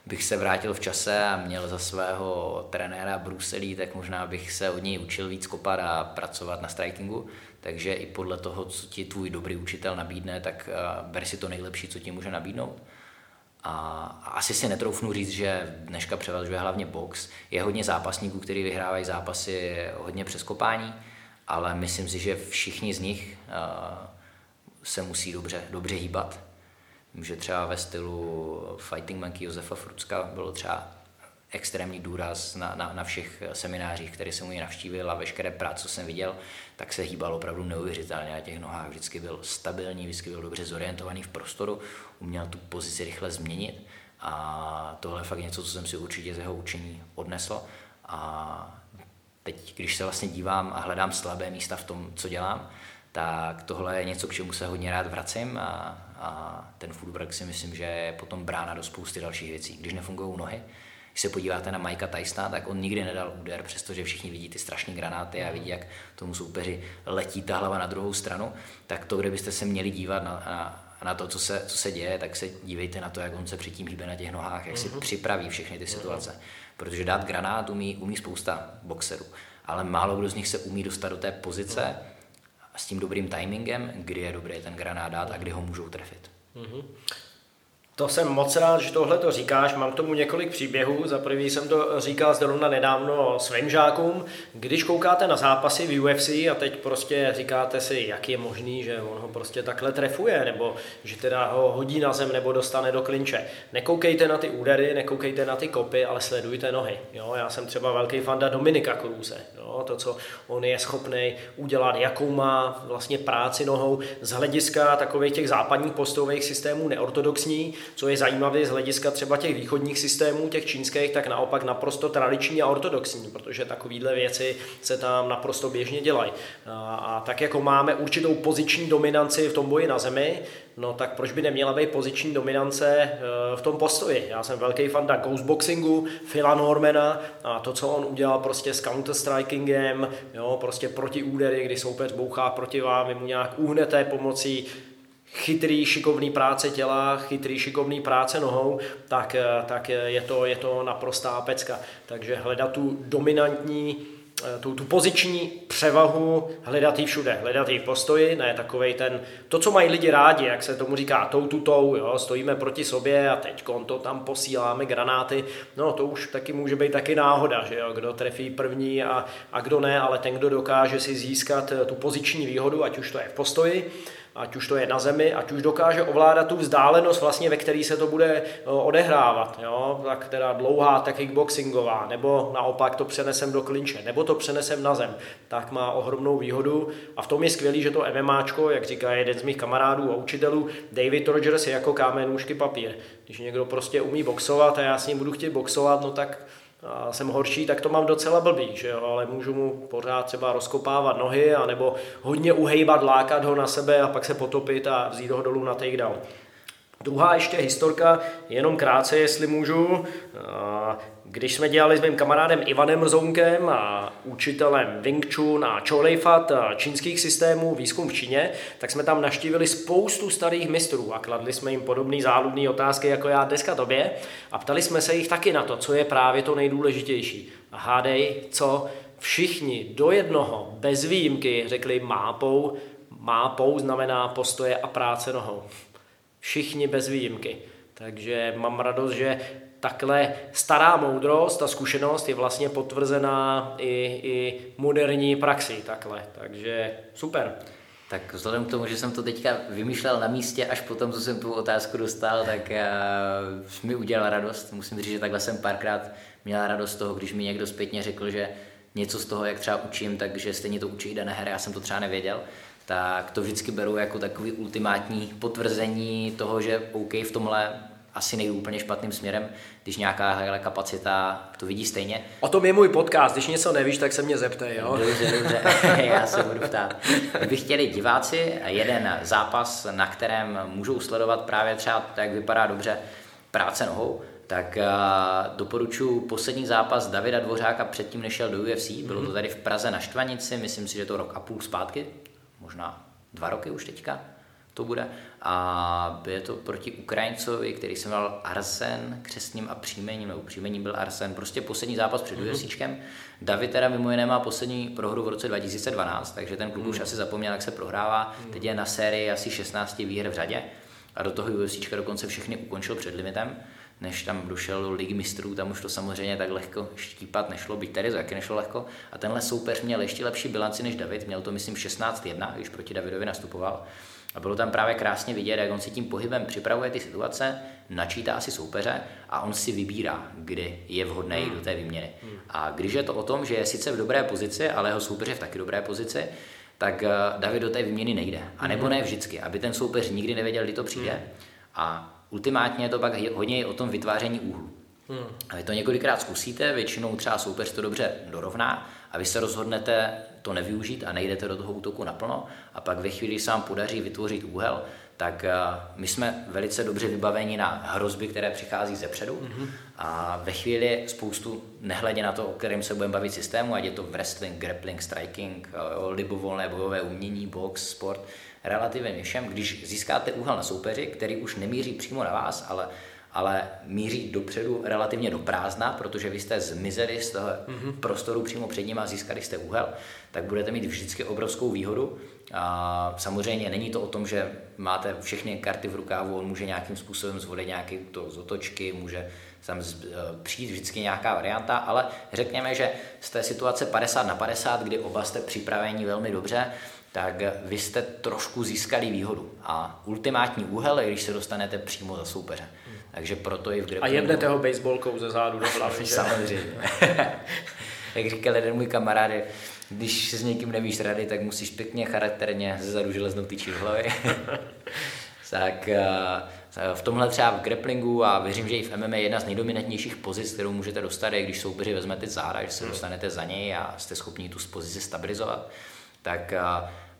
B: bych se vrátil v čase a měl za svého trenéra Bruselí, tak možná bych se od něj učil víc kopat a pracovat na strikingu. Takže i podle toho, co ti tvůj dobrý učitel nabídne, tak uh, ber si to nejlepší, co ti může nabídnout. A asi si netroufnu říct, že dneška převažuje hlavně box. Je hodně zápasníků, kteří vyhrávají zápasy hodně přes kopání, ale myslím si, že všichni z nich uh, se musí dobře, dobře hýbat. Vím, že třeba ve stylu Fighting Monkey Josefa Frucka bylo třeba extrémní důraz na, na, na všech seminářích, které jsem u něj navštívil a veškeré práce, co jsem viděl, tak se hýbal opravdu neuvěřitelně na těch nohách. Vždycky byl stabilní, vždycky byl dobře zorientovaný v prostoru, uměl tu pozici rychle změnit a tohle je fakt něco, co jsem si určitě z jeho učení odnesl. A teď, když se vlastně dívám a hledám slabé místa v tom, co dělám, tak tohle je něco, k čemu se hodně rád vracím a, a ten footwork si myslím, že je potom brána do spousty dalších věcí. Když nefungují nohy, když se podíváte na Mikea Tysona, tak on nikdy nedal úder, přestože všichni vidí ty strašné granáty a vidí, jak tomu soupeři letí ta hlava na druhou stranu, tak to, kde byste se měli dívat na, na, na to, co se, co se děje, tak se dívejte na to, jak on se předtím hýbe na těch nohách, jak si mm-hmm. připraví všechny ty situace. Mm-hmm. Protože dát granát umí, umí spousta boxerů, ale málo kdo z nich se umí dostat do té pozice mm-hmm. s tím dobrým timingem, kdy je dobré ten granát dát a kdy ho můžou trefit. Mm-hmm.
A: To jsem moc rád, že tohle to říkáš. Mám k tomu několik příběhů. Za prvý jsem to říkal zrovna nedávno svým žákům. Když koukáte na zápasy v UFC a teď prostě říkáte si, jak je možný, že on ho prostě takhle trefuje, nebo že teda ho hodí na zem nebo dostane do klinče. Nekoukejte na ty údery, nekoukejte na ty kopy, ale sledujte nohy. Jo, já jsem třeba velký fanda Dominika Kruse. Jo, to, co on je schopný udělat, jakou má vlastně práci nohou z hlediska takových těch západních postových systémů neortodoxní, co je zajímavé z hlediska třeba těch východních systémů, těch čínských, tak naopak naprosto tradiční a ortodoxní, protože takovéhle věci se tam naprosto běžně dělají. A, a tak jako máme určitou poziční dominanci v tom boji na zemi, no tak proč by neměla být poziční dominance eh, v tom postoji? Já jsem velký fan ghostboxingu, Phila Normana a to, co on udělal prostě s counter-strikingem, jo, prostě proti údery, kdy soupeř bouchá proti vám, vy mu nějak uhnete pomocí chytrý, šikovný práce těla, chytrý, šikovný práce nohou, tak, eh, tak je, to, je to naprostá pecka. Takže hledat tu dominantní, eh, tu, tu poziční převahu, hledat ji všude, hledat ji v postoji, ne takovej ten, to, co mají lidi rádi, jak se tomu říká, tou tutou, jo, stojíme proti sobě a teď to tam posíláme granáty, no to už taky může být taky náhoda, že jo, kdo trefí první a, a kdo ne, ale ten, kdo dokáže si získat eh, tu poziční výhodu, ať už to je v postoji, ať už to je na zemi, ať už dokáže ovládat tu vzdálenost, vlastně, ve které se to bude eh, odehrávat, jo? tak teda dlouhá, tak kickboxingová, nebo naopak to přenesem do klinče, nebo to přenesem na zem, tak má ohromnou výhodu a v tom je skvělý, že to MMAčko, jak říká jeden z mých kamarádů a učitelů, David Rogers je jako kámen, nůžky, papír. Když někdo prostě umí boxovat a já s ním budu chtít boxovat, no tak a jsem horší, tak to mám docela blbý, že jo? ale můžu mu pořád třeba rozkopávat nohy, anebo hodně uhejbat, lákat ho na sebe a pak se potopit a vzít ho dolů na takedown. Druhá ještě historka, jenom krátce, jestli můžu. Když jsme dělali s mým kamarádem Ivanem Rzounkem a učitelem Wing Chun a Choleifat a čínských systémů výzkum v Číně, tak jsme tam naštívili spoustu starých mistrů a kladli jsme jim podobné záludné otázky jako já dneska tobě a ptali jsme se jich taky na to, co je právě to nejdůležitější. A hádej, co všichni do jednoho, bez výjimky, řekli mápou, mápou znamená postoje a práce nohou. Všichni bez výjimky. Takže mám radost, že takhle stará moudrost, ta zkušenost je vlastně potvrzená i, i moderní praxi takhle. Takže super.
B: Tak vzhledem k tomu, že jsem to teďka vymýšlel na místě, až potom, co jsem tu otázku dostal, tak uh, mi udělal radost. Musím říct, že takhle jsem párkrát měl radost z toho, když mi někdo zpětně řekl, že něco z toho, jak třeba učím, takže stejně to učí dané hry, já jsem to třeba nevěděl tak to vždycky beru jako takový ultimátní potvrzení toho, že OK, v tomhle asi nejdu úplně špatným směrem, když nějaká hele, kapacita to vidí stejně.
A: O tom je můj podcast, když něco nevíš, tak se mě zeptej, jo?
B: Dobře, dobře, [laughs] já se budu ptát. Kdyby chtěli diváci jeden zápas, na kterém můžou sledovat právě třeba, jak vypadá dobře práce nohou, tak uh, doporučuji poslední zápas Davida Dvořáka předtím, než šel do UFC. Bylo to mhm. tady v Praze na Štvanici, myslím si, že to rok a půl zpátky, možná dva roky už teďka to bude. A je to proti Ukrajincovi, který se jmenoval Arsen křesním a příjmením, nebo příjmením byl Arsen. Prostě poslední zápas před mm-hmm. David teda mimo jiné má poslední prohru v roce 2012, takže ten klub mm. už asi zapomněl, jak se prohrává. Mm. Teď je na sérii asi 16 výher v řadě a do toho UFC dokonce všechny ukončil před limitem než tam došel do ligy mistrů, tam už to samozřejmě tak lehko štípat nešlo, byť tady taky nešlo lehko. A tenhle soupeř měl ještě lepší bilanci než David, měl to myslím 16-1, když proti Davidovi nastupoval. A bylo tam právě krásně vidět, jak on si tím pohybem připravuje ty situace, načítá si soupeře a on si vybírá, kdy je vhodný hmm. do té výměny. Hmm. A když je to o tom, že je sice v dobré pozici, ale jeho soupeř je v taky dobré pozici, tak eh, David do té výměny nejde. A nebo hmm. ne vždycky, aby ten soupeř nikdy nevěděl, kdy to přijde. Hmm. A ultimátně je to pak hodně o tom vytváření úhlu. Hmm. A vy to několikrát zkusíte, většinou třeba soupeř to dobře dorovná a vy se rozhodnete to nevyužít a nejdete do toho útoku naplno a pak ve chvíli, kdy se vám podaří vytvořit úhel, tak eh, my jsme velice dobře vybaveni na hrozby, které přichází ze předu mm-hmm. a ve chvíli spoustu, nehledě na to, o kterém se budeme bavit systému, ať je to wrestling, grappling, striking, eh, libovolné bojové umění, box, sport, relativně všem, když získáte úhel na soupeři, který už nemíří přímo na vás, ale ale míří dopředu relativně do prázdna, protože vy jste zmizeli z toho mm-hmm. prostoru přímo před ním a získali jste úhel, tak budete mít vždycky obrovskou výhodu. A samozřejmě není to o tom, že máte všechny karty v rukávu, on může nějakým způsobem zvolit nějaký to z otočky, může tam e, přijít vždycky nějaká varianta, ale řekněme, že z té situace 50 na 50, kdy oba jste připraveni velmi dobře, tak vy jste trošku získali výhodu. A ultimátní úhel je, když se dostanete přímo za soupeře. Takže proto i v
A: grapplingu... A jebnete ho baseballkou ze zádu do hlavy, [laughs]
B: Samozřejmě. [laughs] Jak říkal jeden můj kamarád, když s někým nevíš rady, tak musíš pěkně charakterně ze zadu železnou tyčí v hlavě. [laughs] tak eh, v tomhle třeba v grapplingu a věřím, že i v MMA je jedna z nejdominantnějších pozic, kterou můžete dostat, je když soupeři vezmete záda, že se hmm. dostanete za něj a jste schopni tu pozici stabilizovat, tak eh,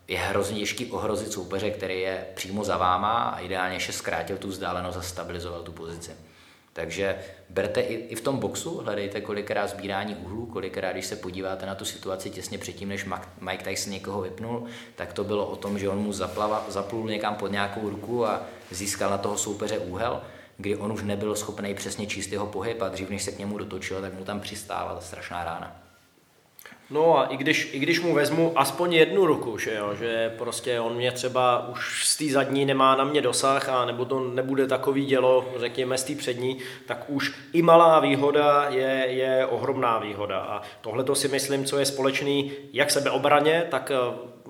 B: je hrozně těžký ohrozit soupeře, který je přímo za váma a ideálně ještě zkrátil tu vzdálenost a stabilizoval tu pozici. Takže berte i, i v tom boxu, hledejte kolikrát sbírání uhlů, kolikrát, když se podíváte na tu situaci těsně předtím, než Mike Tyson někoho vypnul, tak to bylo o tom, že on mu zaplava, zaplul někam pod nějakou ruku a získal na toho soupeře úhel, kdy on už nebyl schopný přesně číst jeho pohyb a dřív, než se k němu dotočil, tak mu tam přistála ta strašná rána.
A: No a i když, i když mu vezmu aspoň jednu ruku, že, jo, že prostě on mě třeba už z té zadní nemá na mě dosah a nebo to nebude takový dělo, řekněme z té přední, tak už i malá výhoda je, je ohromná výhoda. A tohle to si myslím, co je společný jak sebeobraně, tak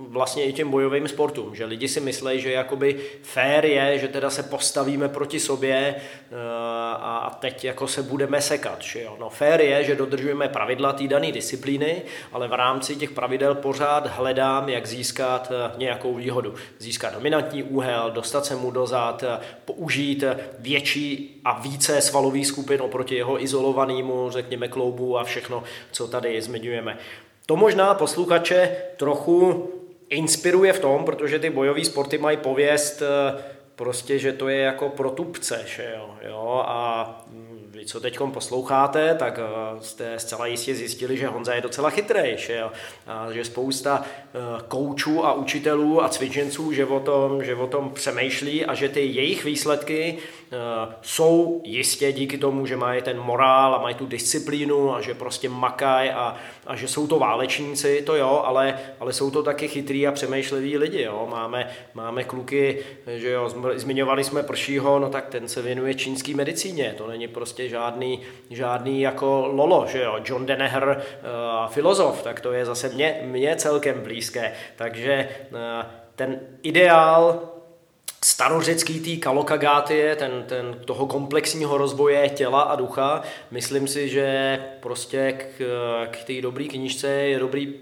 A: vlastně i těm bojovým sportům, že lidi si myslí, že jakoby fair je, že teda se postavíme proti sobě eh, a teď jako se budeme sekat. Že jo? No fair je, že dodržujeme pravidla té dané disciplíny, ale v rámci těch pravidel pořád hledám, jak získat eh, nějakou výhodu. Získat dominantní úhel, dostat se mu dozad, eh, použít větší a více svalový skupin oproti jeho izolovanému, řekněme, kloubu a všechno, co tady zmiňujeme. To možná posluchače trochu inspiruje v tom, protože ty bojové sporty mají pověst eh, prostě, že to je jako pro tupce, že jo, jo a vy, co teď posloucháte, tak eh, jste zcela jistě zjistili, že Honza je docela chytrý, že? A že spousta eh, koučů a učitelů a cvičenců, že o, tom, že o tom přemýšlí a že ty jejich výsledky Eh, jsou jistě díky tomu, že mají ten morál a mají tu disciplínu a že prostě makají a, a že jsou to válečníci, to jo, ale, ale jsou to taky chytrý a přemýšliví lidi, jo. Máme, máme kluky, že jo, zmiňovali jsme Pršího, no tak ten se věnuje čínské medicíně, to není prostě žádný, žádný jako lolo, že jo, John Denneher, uh, filozof, tak to je zase mě, mě celkem blízké, takže uh, ten ideál starořecký tý kalokagátie, ten, ten, toho komplexního rozvoje těla a ducha, myslím si, že prostě k, k té dobré knižce je dobrý uh,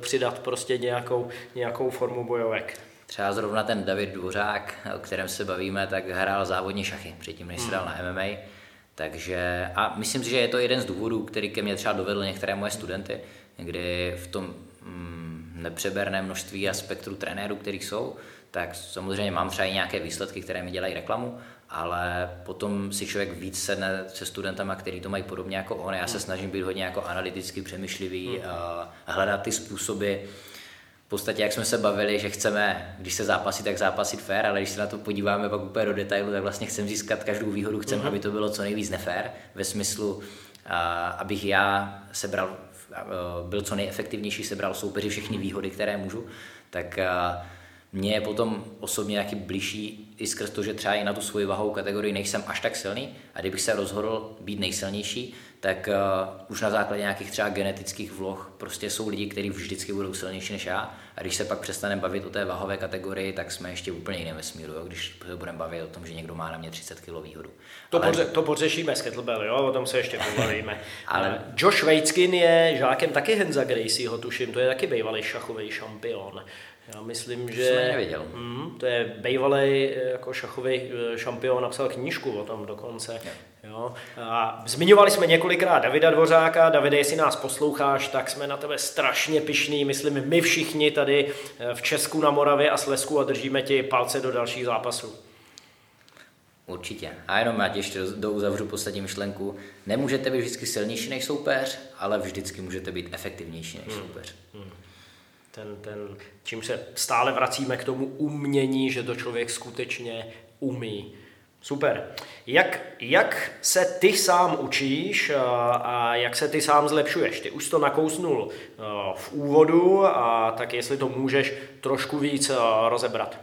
A: přidat prostě nějakou, nějakou formu bojovek.
B: Třeba zrovna ten David Dvořák, o kterém se bavíme, tak hrál závodní šachy předtím, než se dal na MMA. Takže, a myslím si, že je to jeden z důvodů, který ke mně třeba dovedl některé moje studenty, kdy v tom mm, nepřeberné množství a spektru trenérů, který jsou, tak samozřejmě mám třeba i nějaké výsledky, které mi dělají reklamu, ale potom si člověk víc sedne se studentama, kteří to mají podobně jako on. Já se snažím být hodně jako analyticky přemýšlivý hmm. a hledat ty způsoby, podstatě, jak jsme se bavili, že chceme, když se zápasí, tak zápasit fair, ale když se na to podíváme pak úplně do detailu, tak vlastně chcem získat každou výhodu, chcem, uh-huh. aby to bylo co nejvíc nefér, ve smyslu, a, abych já sebral, byl co nejefektivnější, sebral soupeři všechny výhody, které můžu, tak a, mně je potom osobně nějaký blížší i skrz to, že třeba i na tu svoji váhovou kategorii nejsem až tak silný a kdybych se rozhodl být nejsilnější, tak uh, už na základě nějakých třeba genetických vloh prostě jsou lidi, kteří vždycky budou silnější než já. A když se pak přestaneme bavit o té váhové kategorii, tak jsme ještě úplně jiném vesmíru, jo? když se budeme bavit o tom, že někdo má na mě 30 kg výhodu.
A: To, Ale... podře- to podřešíme s kettlebell, jo? o tom se ještě pobavíme. [laughs] Ale... Josh Weitskin je žákem taky Henza Gracieho, tuším, to je taky bývalý šachový šampion. Já myslím, že
B: mm,
A: to je bývalý eh, jako šachový eh, šampion, napsal knížku o tom dokonce. Jo. Jo. A zmiňovali jsme několikrát Davida Dvořáka. Davide, jestli nás posloucháš, tak jsme na tebe strašně pišní. Myslím, my všichni tady eh, v Česku, na Moravě a Slesku a držíme ti palce do dalších zápasů.
B: Určitě. A jenom já ještě do uzavřu poslední myšlenku. Nemůžete být vždycky silnější než soupeř, ale vždycky můžete být efektivnější než hmm. soupeř. Hmm
A: ten, ten, čím se stále vracíme k tomu umění, že to člověk skutečně umí. Super. Jak, jak se ty sám učíš a, a jak se ty sám zlepšuješ? Ty už to nakousnul v úvodu, a tak jestli to můžeš trošku víc rozebrat.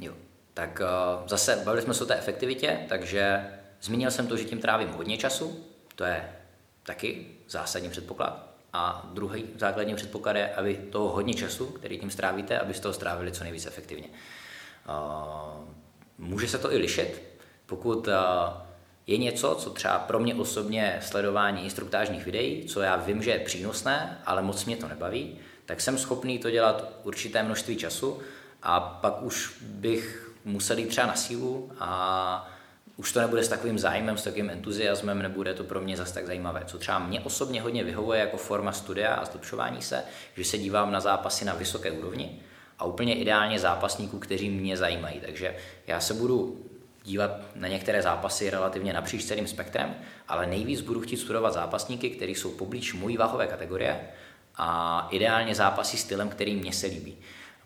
B: Jo, tak zase bavili jsme se o té efektivitě, takže zmínil jsem to, že tím trávím hodně času, to je taky zásadní předpoklad. A druhý základní předpoklad je, aby toho hodně času, který tím strávíte, abyste toho strávili co nejvíc efektivně. Může se to i lišit, pokud je něco, co třeba pro mě osobně sledování instruktážních videí, co já vím, že je přínosné, ale moc mě to nebaví, tak jsem schopný to dělat určité množství času a pak už bych musel jít třeba na sílu a už to nebude s takovým zájmem, s takovým entuziasmem, nebude to pro mě zase tak zajímavé. Co třeba mě osobně hodně vyhovuje jako forma studia a zlepšování se, že se dívám na zápasy na vysoké úrovni a úplně ideálně zápasníků, kteří mě zajímají. Takže já se budu dívat na některé zápasy relativně napříč celým spektrem, ale nejvíc budu chtít studovat zápasníky, kteří jsou poblíž mojí váhové kategorie a ideálně zápasy stylem, který mě se líbí.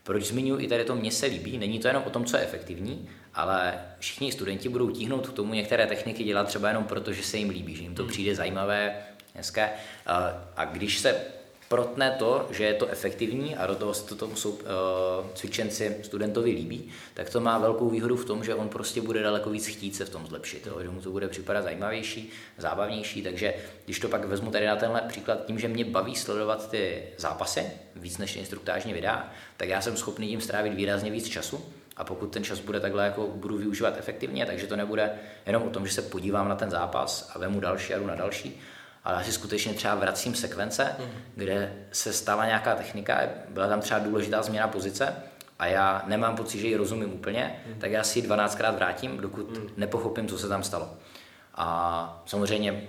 B: Proč zmiňuji i tady to mně se líbí? Není to jenom o tom, co je efektivní, ale všichni studenti budou tíhnout k tomu některé techniky dělat třeba jenom proto, že se jim líbí, že jim to hmm. přijde zajímavé, hezké. A když se protne to, že je to efektivní a do toho se to tomu jsou, uh, cvičenci studentovi líbí, tak to má velkou výhodu v tom, že on prostě bude daleko víc chtít se v tom zlepšit, jo? že mu to bude připadat zajímavější, zábavnější, takže když to pak vezmu tady na tenhle příklad, tím, že mě baví sledovat ty zápasy, víc než instruktážní videa, tak já jsem schopný tím strávit výrazně víc času a pokud ten čas bude takhle jako budu využívat efektivně, takže to nebude jenom o tom, že se podívám na ten zápas a vemu další a jdu na další, ale já si skutečně třeba vracím sekvence, mm. kde se stává nějaká technika, byla tam třeba důležitá změna pozice a já nemám pocit, že ji rozumím úplně, mm. tak já si ji 12krát vrátím, dokud mm. nepochopím, co se tam stalo. A samozřejmě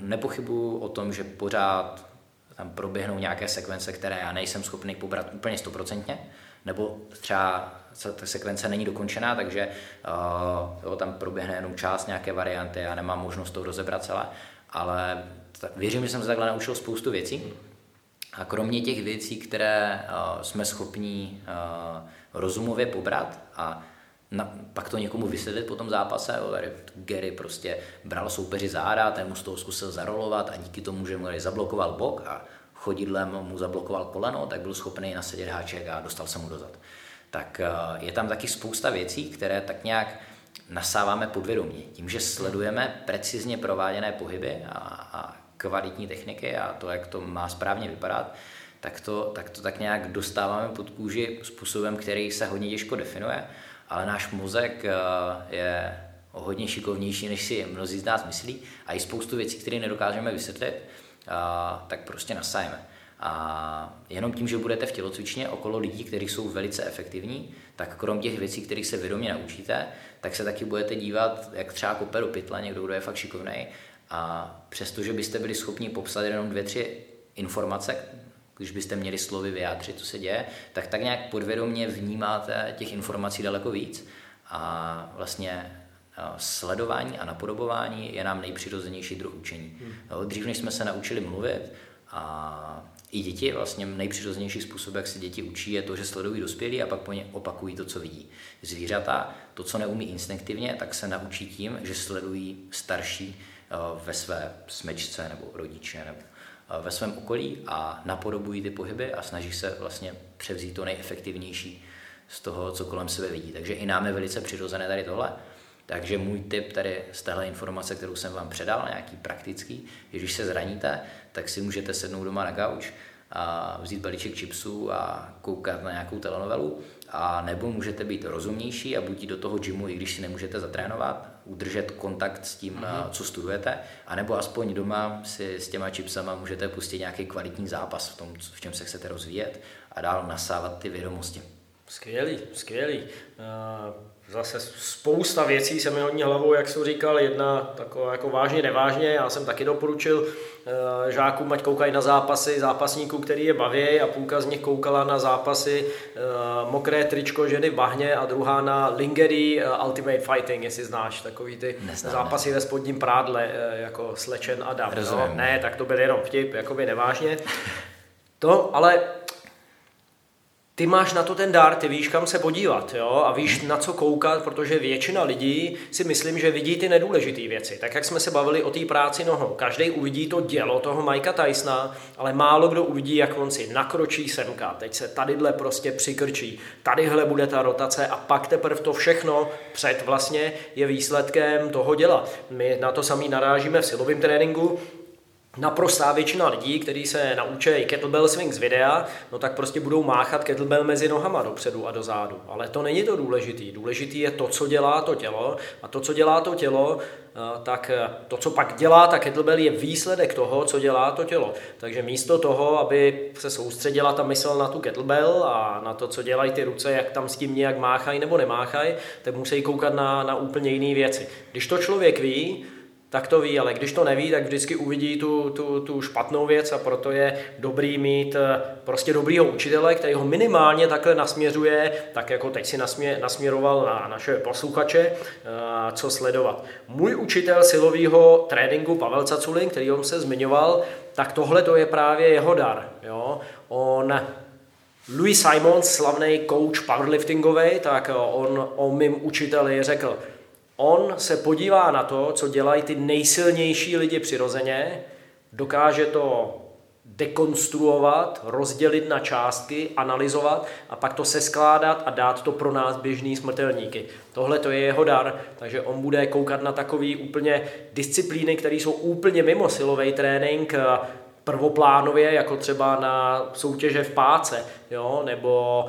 B: nepochybuju o tom, že pořád tam proběhnou nějaké sekvence, které já nejsem schopný pobrat úplně stoprocentně, nebo třeba ta sekvence není dokončená, takže uh, jo, tam proběhne jenom část nějaké varianty, já nemám možnost to rozebrat celé, ale tak věřím, že jsem se takhle naučil spoustu věcí. A kromě těch věcí, které uh, jsme schopni uh, rozumově pobrat a na, pak to někomu vysvětlit po tom zápase, jo, tady Gary prostě bral soupeři záda, ten mu z toho zkusil zarolovat a díky tomu, že mu zablokoval bok a chodidlem mu zablokoval koleno, tak byl schopný nasadit háček a dostal se mu dozad. Tak uh, je tam taky spousta věcí, které tak nějak nasáváme podvědomě. Tím, že sledujeme precizně prováděné pohyby a, a kvalitní techniky a to, jak to má správně vypadat, tak to, tak to tak nějak dostáváme pod kůži způsobem, který se hodně těžko definuje, ale náš mozek eh, je hodně šikovnější, než si mnozí z nás myslí a i spoustu věcí, které nedokážeme vysvětlit, eh, tak prostě nasajeme. A jenom tím, že budete v tělocvičně okolo lidí, kteří jsou velice efektivní, tak krom těch věcí, kterých se vědomě naučíte, tak se taky budete dívat, jak třeba kope do někdo, kdo je fakt šikovný, a přestože byste byli schopni popsat jenom dvě, tři informace, když byste měli slovy vyjádřit, co se děje, tak tak nějak podvědomě vnímáte těch informací daleko víc a vlastně sledování a napodobování je nám nejpřirozenější druh učení. Hmm. Dřív, než jsme se naučili mluvit a i děti, vlastně nejpřirozenější způsob, jak se děti učí, je to, že sledují dospělí a pak po ně opakují to, co vidí. Zvířata, to, co neumí instinktivně, tak se naučí tím, že sledují starší ve své smečce nebo rodiče nebo eh, ve svém okolí a napodobují ty pohyby a snaží se vlastně převzít to nejefektivnější z toho, co kolem sebe vidí. Takže i nám je velice přirozené tady tohle. Takže můj tip tady z téhle informace, kterou jsem vám předal, nějaký praktický, že když se zraníte, tak si můžete sednout doma na gauč a vzít balíček chipsů a koukat na nějakou telenovelu, a nebo můžete být rozumnější a buď do toho gymu, i když si nemůžete zatrénovat, udržet kontakt s tím, mm-hmm. co studujete, anebo aspoň doma si s těma chipsama můžete pustit nějaký kvalitní zápas v tom, v čem se chcete rozvíjet a dál nasávat ty vědomosti.
A: Skvělý, skvělý. Uh zase spousta věcí se mi hodně hlavou, jak jsem říkal, jedna taková jako vážně, nevážně. Já jsem taky doporučil uh, žákům, ať koukají na zápasy zápasníků, který je baví a půlka z nich koukala na zápasy uh, mokré tričko ženy v bahně a druhá na Lingerie uh, Ultimate Fighting, jestli znáš takový ty Neznám, zápasy ve spodním prádle, jako slečen a dam. No? Ne, tak to byl jenom vtip, jakoby nevážně. To, ale ty máš na to ten dar, ty víš, kam se podívat jo? a víš, na co koukat, protože většina lidí si myslím, že vidí ty nedůležité věci. Tak jak jsme se bavili o té práci nohou, každý uvidí to dělo toho Majka Tysona, ale málo kdo uvidí, jak on si nakročí semka, teď se tadyhle prostě přikrčí, tadyhle bude ta rotace a pak teprve to všechno před vlastně je výsledkem toho děla. My na to samý narážíme v silovém tréninku, naprostá většina lidí, kteří se naučí kettlebell swing z videa, no tak prostě budou máchat kettlebell mezi nohama dopředu a dozadu. Ale to není to důležitý. Důležitý je to, co dělá to tělo a to, co dělá to tělo, eh, tak eh, to, co pak dělá ta kettlebell, je výsledek toho, co dělá to tělo. Takže místo toho, aby se soustředila ta mysl na tu kettlebell a na to, co dělají ty ruce, jak tam s tím nějak máchají nebo nemáchají, tak musí koukat na, na úplně jiné věci. Když to člověk ví, tak to ví, ale když to neví, tak vždycky uvidí tu, tu, tu špatnou věc a proto je dobrý mít eh, prostě dobrýho učitele, který ho minimálně takhle nasměřuje, tak jako teď si nasmě, nasměroval na naše posluchače, eh, co sledovat. Můj učitel silového tréninku Pavel Caculin, který on se zmiňoval, tak tohle to je právě jeho dar. Jo? On Louis Simons, slavný coach powerliftingový, tak on o mým učiteli řekl, On se podívá na to, co dělají ty nejsilnější lidi přirozeně, dokáže to dekonstruovat, rozdělit na částky, analyzovat a pak to seskládat a dát to pro nás běžný smrtelníky. Tohle to je jeho dar, takže on bude koukat na takové úplně disciplíny, které jsou úplně mimo silový trénink, prvoplánově, jako třeba na soutěže v páce, jo? nebo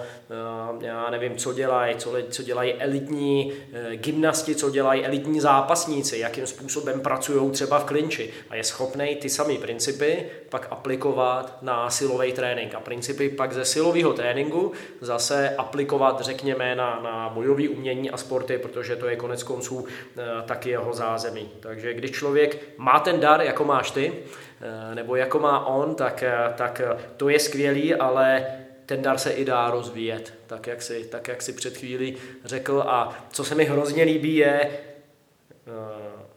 A: uh, já nevím, co dělají, co, co dělají elitní uh, gymnasti, co dělají elitní zápasníci, jakým způsobem pracují třeba v klinči a je schopný ty samé principy pak aplikovat na silový trénink a principy pak ze silového tréninku zase aplikovat, řekněme, na, na bojové umění a sporty, protože to je konec konců uh, taky jeho zázemí. Takže když člověk má ten dar, jako máš ty, Eh, nebo jako má on, tak, eh, tak eh, to je skvělý, ale ten dar se i dá rozvíjet, tak jak si, tak jak si před chvílí řekl. A co se mi hrozně líbí je,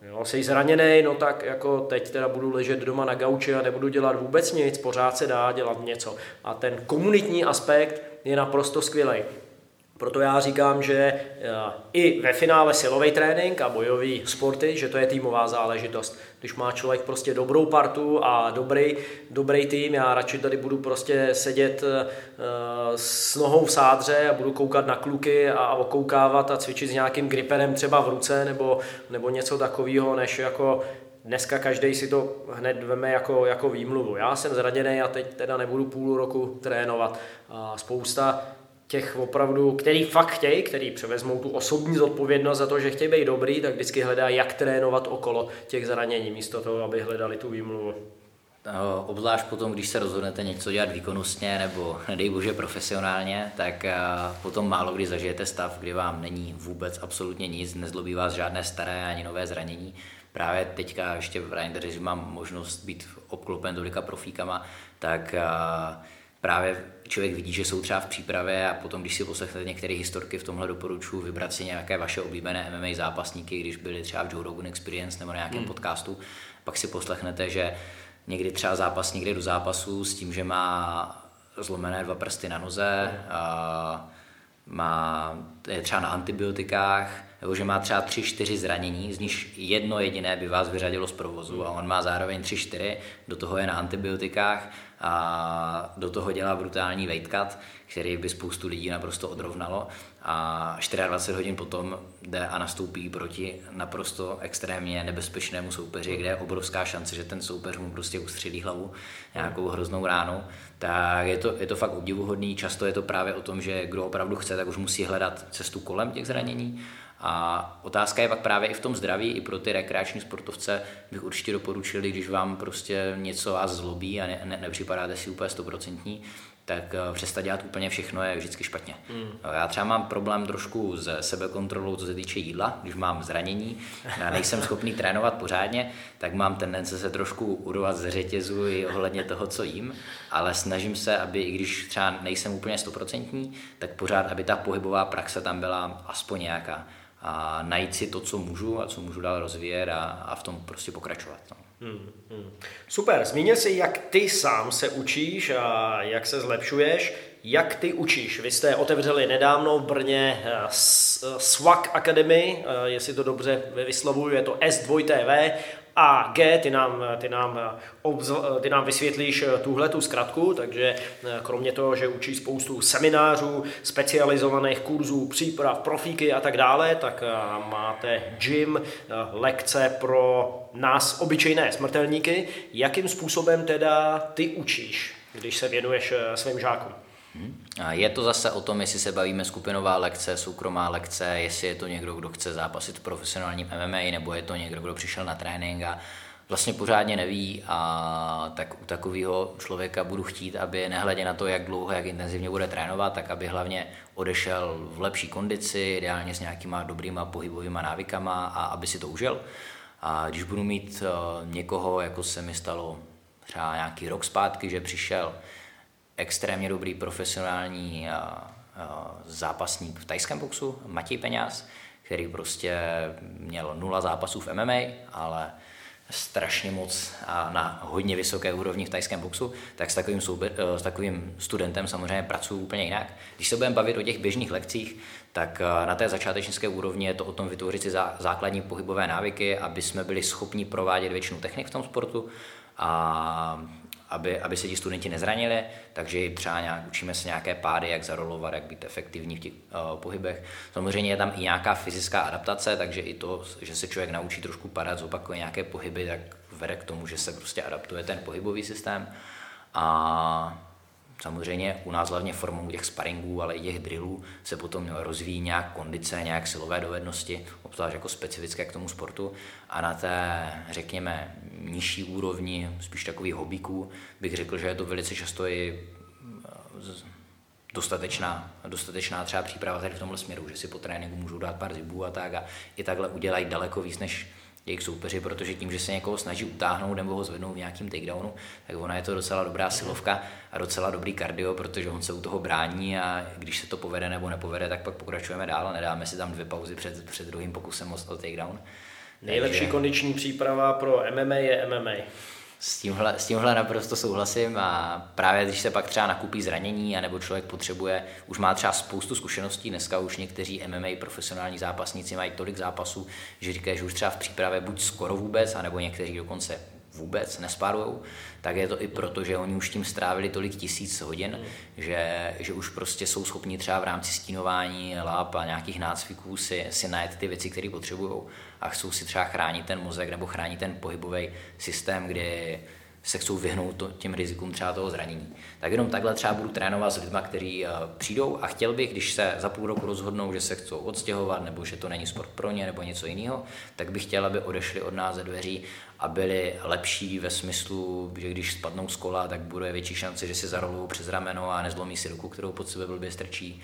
A: jo, jsi zraněný, no tak jako teď teda budu ležet doma na gauči a nebudu dělat vůbec nic, pořád se dá dělat něco. A ten komunitní aspekt je naprosto skvělý. Proto já říkám, že eh, i ve finále silový trénink a bojový sporty, že to je týmová záležitost. Když má člověk prostě dobrou partu a dobrý, dobrý tým, já radši tady budu prostě sedět eh, s nohou v sádře a budu koukat na kluky a okoukávat a cvičit s nějakým griperem třeba v ruce nebo, nebo něco takového, než jako dneska každý si to hned veme jako, jako výmluvu. Já jsem zraněný a teď teda nebudu půl roku trénovat. Spousta těch opravdu, který fakt chtějí, který převezmou tu osobní zodpovědnost za to, že chtějí být dobrý, tak vždycky hledá, jak trénovat okolo těch zranění, místo toho, aby hledali tu výmluvu.
B: Obzvlášť potom, když se rozhodnete něco dělat výkonnostně nebo [laughs] nedej bože profesionálně, tak potom málo kdy zažijete stav, kdy vám není vůbec absolutně nic, nezlobí vás žádné staré ani nové zranění. Právě teďka ještě v Rinders, mám možnost být obklopen tolika profíkama, tak právě člověk vidí, že jsou třeba v přípravě a potom, když si poslechnete některé historky, v tomhle doporučuji vybrat si nějaké vaše oblíbené MMA zápasníky, když byli třeba v Joe Rogan Experience nebo na nějakém hmm. podcastu, pak si poslechnete, že někdy třeba zápasník jde do zápasu s tím, že má zlomené dva prsty na noze, a má, je třeba na antibiotikách, nebo že má třeba tři, čtyři zranění, z nich jedno jediné by vás vyřadilo z provozu a on má zároveň tři, čtyři, do toho je na antibiotikách a do toho dělá brutální weight cut, který by spoustu lidí naprosto odrovnalo. A 24 hodin potom jde a nastoupí proti naprosto extrémně nebezpečnému soupeři, kde je obrovská šance, že ten soupeř mu prostě ustřelí hlavu nějakou hroznou ránou, tak je to, je to fakt obdivuhodný. Často je to právě o tom, že kdo opravdu chce, tak už musí hledat cestu kolem těch zranění a otázka je pak právě i v tom zdraví, i pro ty rekreační sportovce bych určitě doporučil, když vám prostě něco vás zlobí a ne, ne, nepřipadáte si úplně stoprocentní, tak eh, přestat dělat úplně všechno je vždycky špatně. Mm. Já třeba mám problém trošku s sebekontrolou, co se týče jídla, když mám zranění, [laughs] a nejsem schopný trénovat pořádně, tak mám tendence se trošku urvat z řetězu i ohledně toho, co jím, ale snažím se, aby i když třeba nejsem úplně stoprocentní, tak pořád, aby ta pohybová praxe tam byla aspoň nějaká a najít si to, co můžu a co můžu dál rozvíjet a, a v tom prostě pokračovat. No. Hmm,
A: hmm. Super, zmínil jsi, jak ty sám se učíš a jak se zlepšuješ. Jak ty učíš? Vy jste otevřeli nedávno v Brně eh, SWAC Academy, eh, jestli to dobře vyslovuju, je to S2TV a G, ty nám, ty nám, obzl, ty nám vysvětlíš tuhle tu zkratku, takže eh, kromě toho, že učí spoustu seminářů, specializovaných kurzů, příprav, profíky a tak dále, tak eh, máte gym, eh, lekce pro nás obyčejné smrtelníky. Jakým způsobem teda ty učíš, když se věnuješ svým žákům?
B: Je to zase o tom, jestli se bavíme skupinová lekce, soukromá lekce, jestli je to někdo, kdo chce zápasit v profesionálním MMA, nebo je to někdo, kdo přišel na trénink a vlastně pořádně neví a tak u takového člověka budu chtít, aby nehledě na to, jak dlouho, jak intenzivně bude trénovat, tak aby hlavně odešel v lepší kondici, ideálně s nějakýma dobrýma pohybovými návykama a aby si to užil. A když budu mít uh, někoho, jako se mi stalo třeba nějaký rok zpátky, že přišel extrémně dobrý profesionální zápasník v tajském boxu, Matěj Peňaz, který prostě měl nula zápasů v MMA, ale strašně moc a na hodně vysoké úrovni v tajském boxu, tak s takovým, soube, s takovým studentem samozřejmě pracuji úplně jinak. Když se budeme bavit o těch běžných lekcích, tak na té začátečnické úrovni je to o tom vytvořit si základní pohybové návyky, aby jsme byli schopni provádět většinu technik v tom sportu a aby, aby se ti studenti nezranili, takže třeba nějak, učíme se nějaké pády, jak zarolovat, jak být efektivní v těch uh, pohybech. Samozřejmě je tam i nějaká fyzická adaptace, takže i to, že se člověk naučí trošku padat, zopakuje nějaké pohyby, tak vede k tomu, že se prostě adaptuje ten pohybový systém. A Samozřejmě u nás hlavně formou těch sparingů, ale i těch drillů se potom rozvíjí nějak kondice, nějak silové dovednosti, obzvlášť jako specifické k tomu sportu. A na té, řekněme, nižší úrovni, spíš takových hobíků, bych řekl, že je to velice často i eh, dostatečná, dostatečná třeba příprava tady v tomhle směru, že si po tréninku můžou dát pár zibů a tak a i takhle udělají daleko víc, než jejich soupeři, protože tím, že se někoho snaží utáhnout nebo ho zvednout v nějakým takedownu, tak ona je to docela dobrá silovka a docela dobrý kardio, protože on se u toho brání a když se to povede nebo nepovede, tak pak pokračujeme dál a nedáme si tam dvě pauzy před, před druhým pokusem o, o takedown.
A: Nejlepší Takže... kondiční příprava pro MMA je MMA.
B: S tímhle, s tímhle naprosto souhlasím a právě když se pak třeba nakupí zranění, anebo člověk potřebuje, už má třeba spoustu zkušeností, dneska už někteří MMA profesionální zápasníci mají tolik zápasů, že říkají, že už třeba v přípravě buď skoro vůbec, anebo někteří dokonce vůbec nespárujou, tak je to i proto, že oni už tím strávili tolik tisíc hodin, mm. že, že už prostě jsou schopni třeba v rámci stínování láp a nějakých nácviků si, si najet ty věci, které potřebují a chcou si třeba chránit ten mozek nebo chránit ten pohybový systém, kde se chcou vyhnout to, těm rizikům třeba toho zranění. Tak jenom takhle třeba budu trénovat s lidmi, kteří uh, přijdou a chtěl bych, když se za půl roku rozhodnou, že se chcou odstěhovat nebo že to není sport pro ně nebo něco jiného, tak bych chtěl, aby odešli od nás ze dveří a byli lepší ve smyslu, že když spadnou z kola, tak bude větší šance, že si zarolují přes rameno a nezlomí si ruku, kterou pod sebe blbě strčí.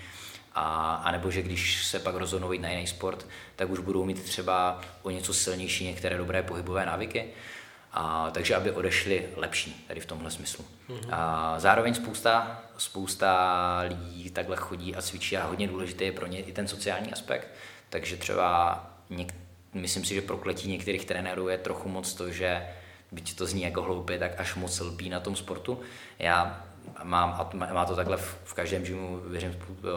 B: A, a nebo že když se pak rozhodnou jít na jiný sport, tak už budou mít třeba o něco silnější některé dobré pohybové návyky. A, takže aby odešli lepší tady v tomhle smyslu. Mm-hmm. A zároveň spousta, spousta lidí takhle chodí a cvičí a hodně důležité je pro ně i ten sociální aspekt. Takže třeba něk, myslím si, že prokletí některých trenérů je trochu moc to, že byť to zní jako hloupě, tak až moc lpí na tom sportu. Já mám, a má to takhle v, v každém gymu, věřím, eh,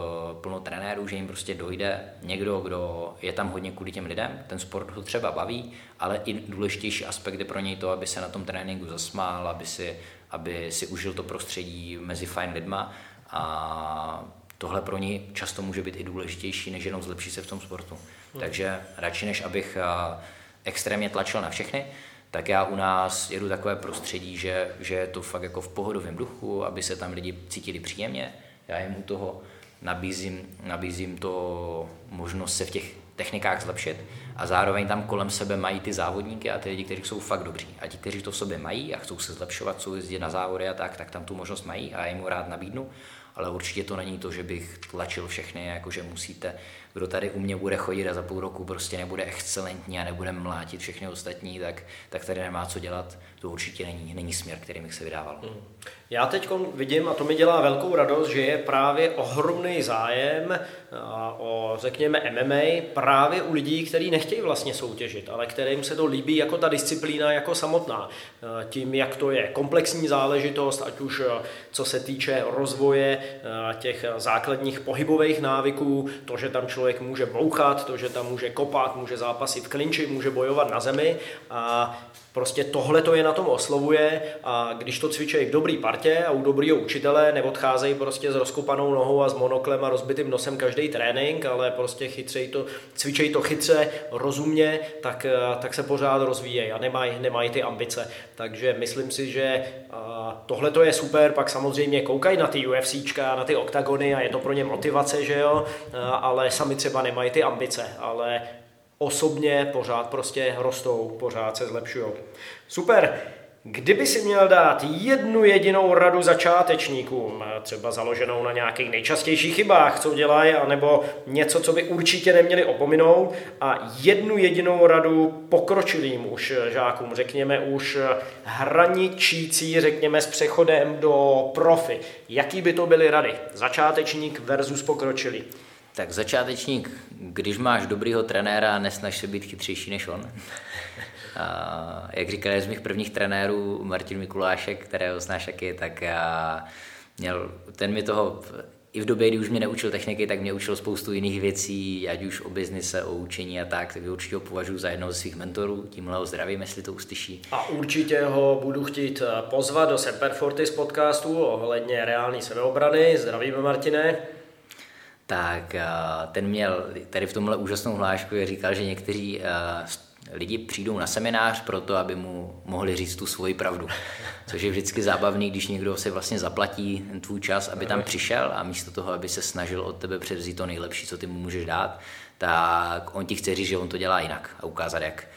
B: plno trenérů, že jim prostě dojde někdo, kdo je tam hodně kvůli těm lidem, ten sport ho třeba baví, ale i důležitější aspekt je pro něj to, aby se na tom tréninku zasmál, aby si, aby si užil to prostředí mezi fajn lidma a tohle pro ní často může být i důležitější, než jenom zlepšit se v tom sportu. Hmm. Takže radši, než abych extrémně tlačil na všechny, tak já u nás jedu takové prostředí, že, že je to fakt jako v pohodovém duchu, aby se tam lidi cítili příjemně. Já jim u toho nabízím, nabízím to možnost se v těch technikách zlepšit a zároveň tam kolem sebe mají ty závodníky a ty lidi, kteří jsou fakt dobří. A ti, kteří to v sobě mají a chcou se zlepšovat, chcou jezdit na závody a tak, tak tam tu možnost mají a já jim rád nabídnu. Ale určitě to není to, že bych tlačil všechny, jako že musíte kdo tady u mě bude chodit a za půl roku prostě nebude excelentní a nebude mlátit všechny ostatní, tak, tak tady nemá co dělat. To určitě není, není směr, který bych se vydával. Hmm.
A: Já teď vidím, a to mi dělá velkou radost, že je právě ohromný zájem o, řekněme, MMA právě u lidí, kteří nechtějí vlastně soutěžit, ale kterým se to líbí jako ta disciplína jako samotná. Tím, jak to je komplexní záležitost, ať už co se týče rozvoje těch základních pohybových návyků, to, že tam člověk může bouchat, to, že tam může kopat, může zápasit v klinči, může bojovat na zemi a Prostě tohle to je na tom oslovuje a když to cvičí v dobrý partě a u dobrýho učitele, neodcházejí prostě s rozkopanou nohou a s monoklem a rozbitým nosem každý trénink, ale prostě chytřej to, cvičej to chytře, rozumně, tak, eh, tak se pořád rozvíjejí a nemají, nemají ty ambice. Takže myslím si, že tohle to je super, pak samozřejmě koukají na ty UFCčka, na ty oktagony a je to pro ně motivace, že jo, ale sami třeba nemají ty ambice, ale osobně pořád prostě rostou, pořád se zlepšují. Super. Kdyby si měl dát jednu jedinou radu začátečníkům, třeba založenou na nějakých nejčastějších chybách, co dělají, anebo něco, co by určitě neměli opominout, a jednu jedinou radu pokročilým už žákům, řekněme už hraničící, řekněme s přechodem do profi, jaký by to byly rady? Začátečník versus pokročilý.
B: Tak začátečník, když máš dobrýho trenéra, nesnaž se být chytřejší než on. A, jak říkal z mých prvních trenérů Martin Mikulášek, kterého znáš taky, tak já měl, ten mi toho i v době, kdy už mě neučil techniky, tak mě učil spoustu jiných věcí, ať už o biznise, o učení a tak, tak určitě ho považuji za jednoho ze svých mentorů, tímhle ho zdravím, jestli to uslyší.
A: A určitě ho budu chtít eh, pozvat do Semper Fortis podcastu ohledně reální sebeobrany. Zdravíme Martine
B: tak eh, ten měl tady v tomhle úžasnou hlášku, říkal, že někteří eh, lidi přijdou na seminář proto, aby mu mohli říct tu svoji pravdu. [laughs] Což je vždycky zábavný, když někdo si vlastně zaplatí tvůj čas, aby tam přišel a místo toho, aby se snažil od tebe převzít to nejlepší, co ty mu můžeš dát, tak on ti chce říct, že on to dělá jinak a ukázat jak.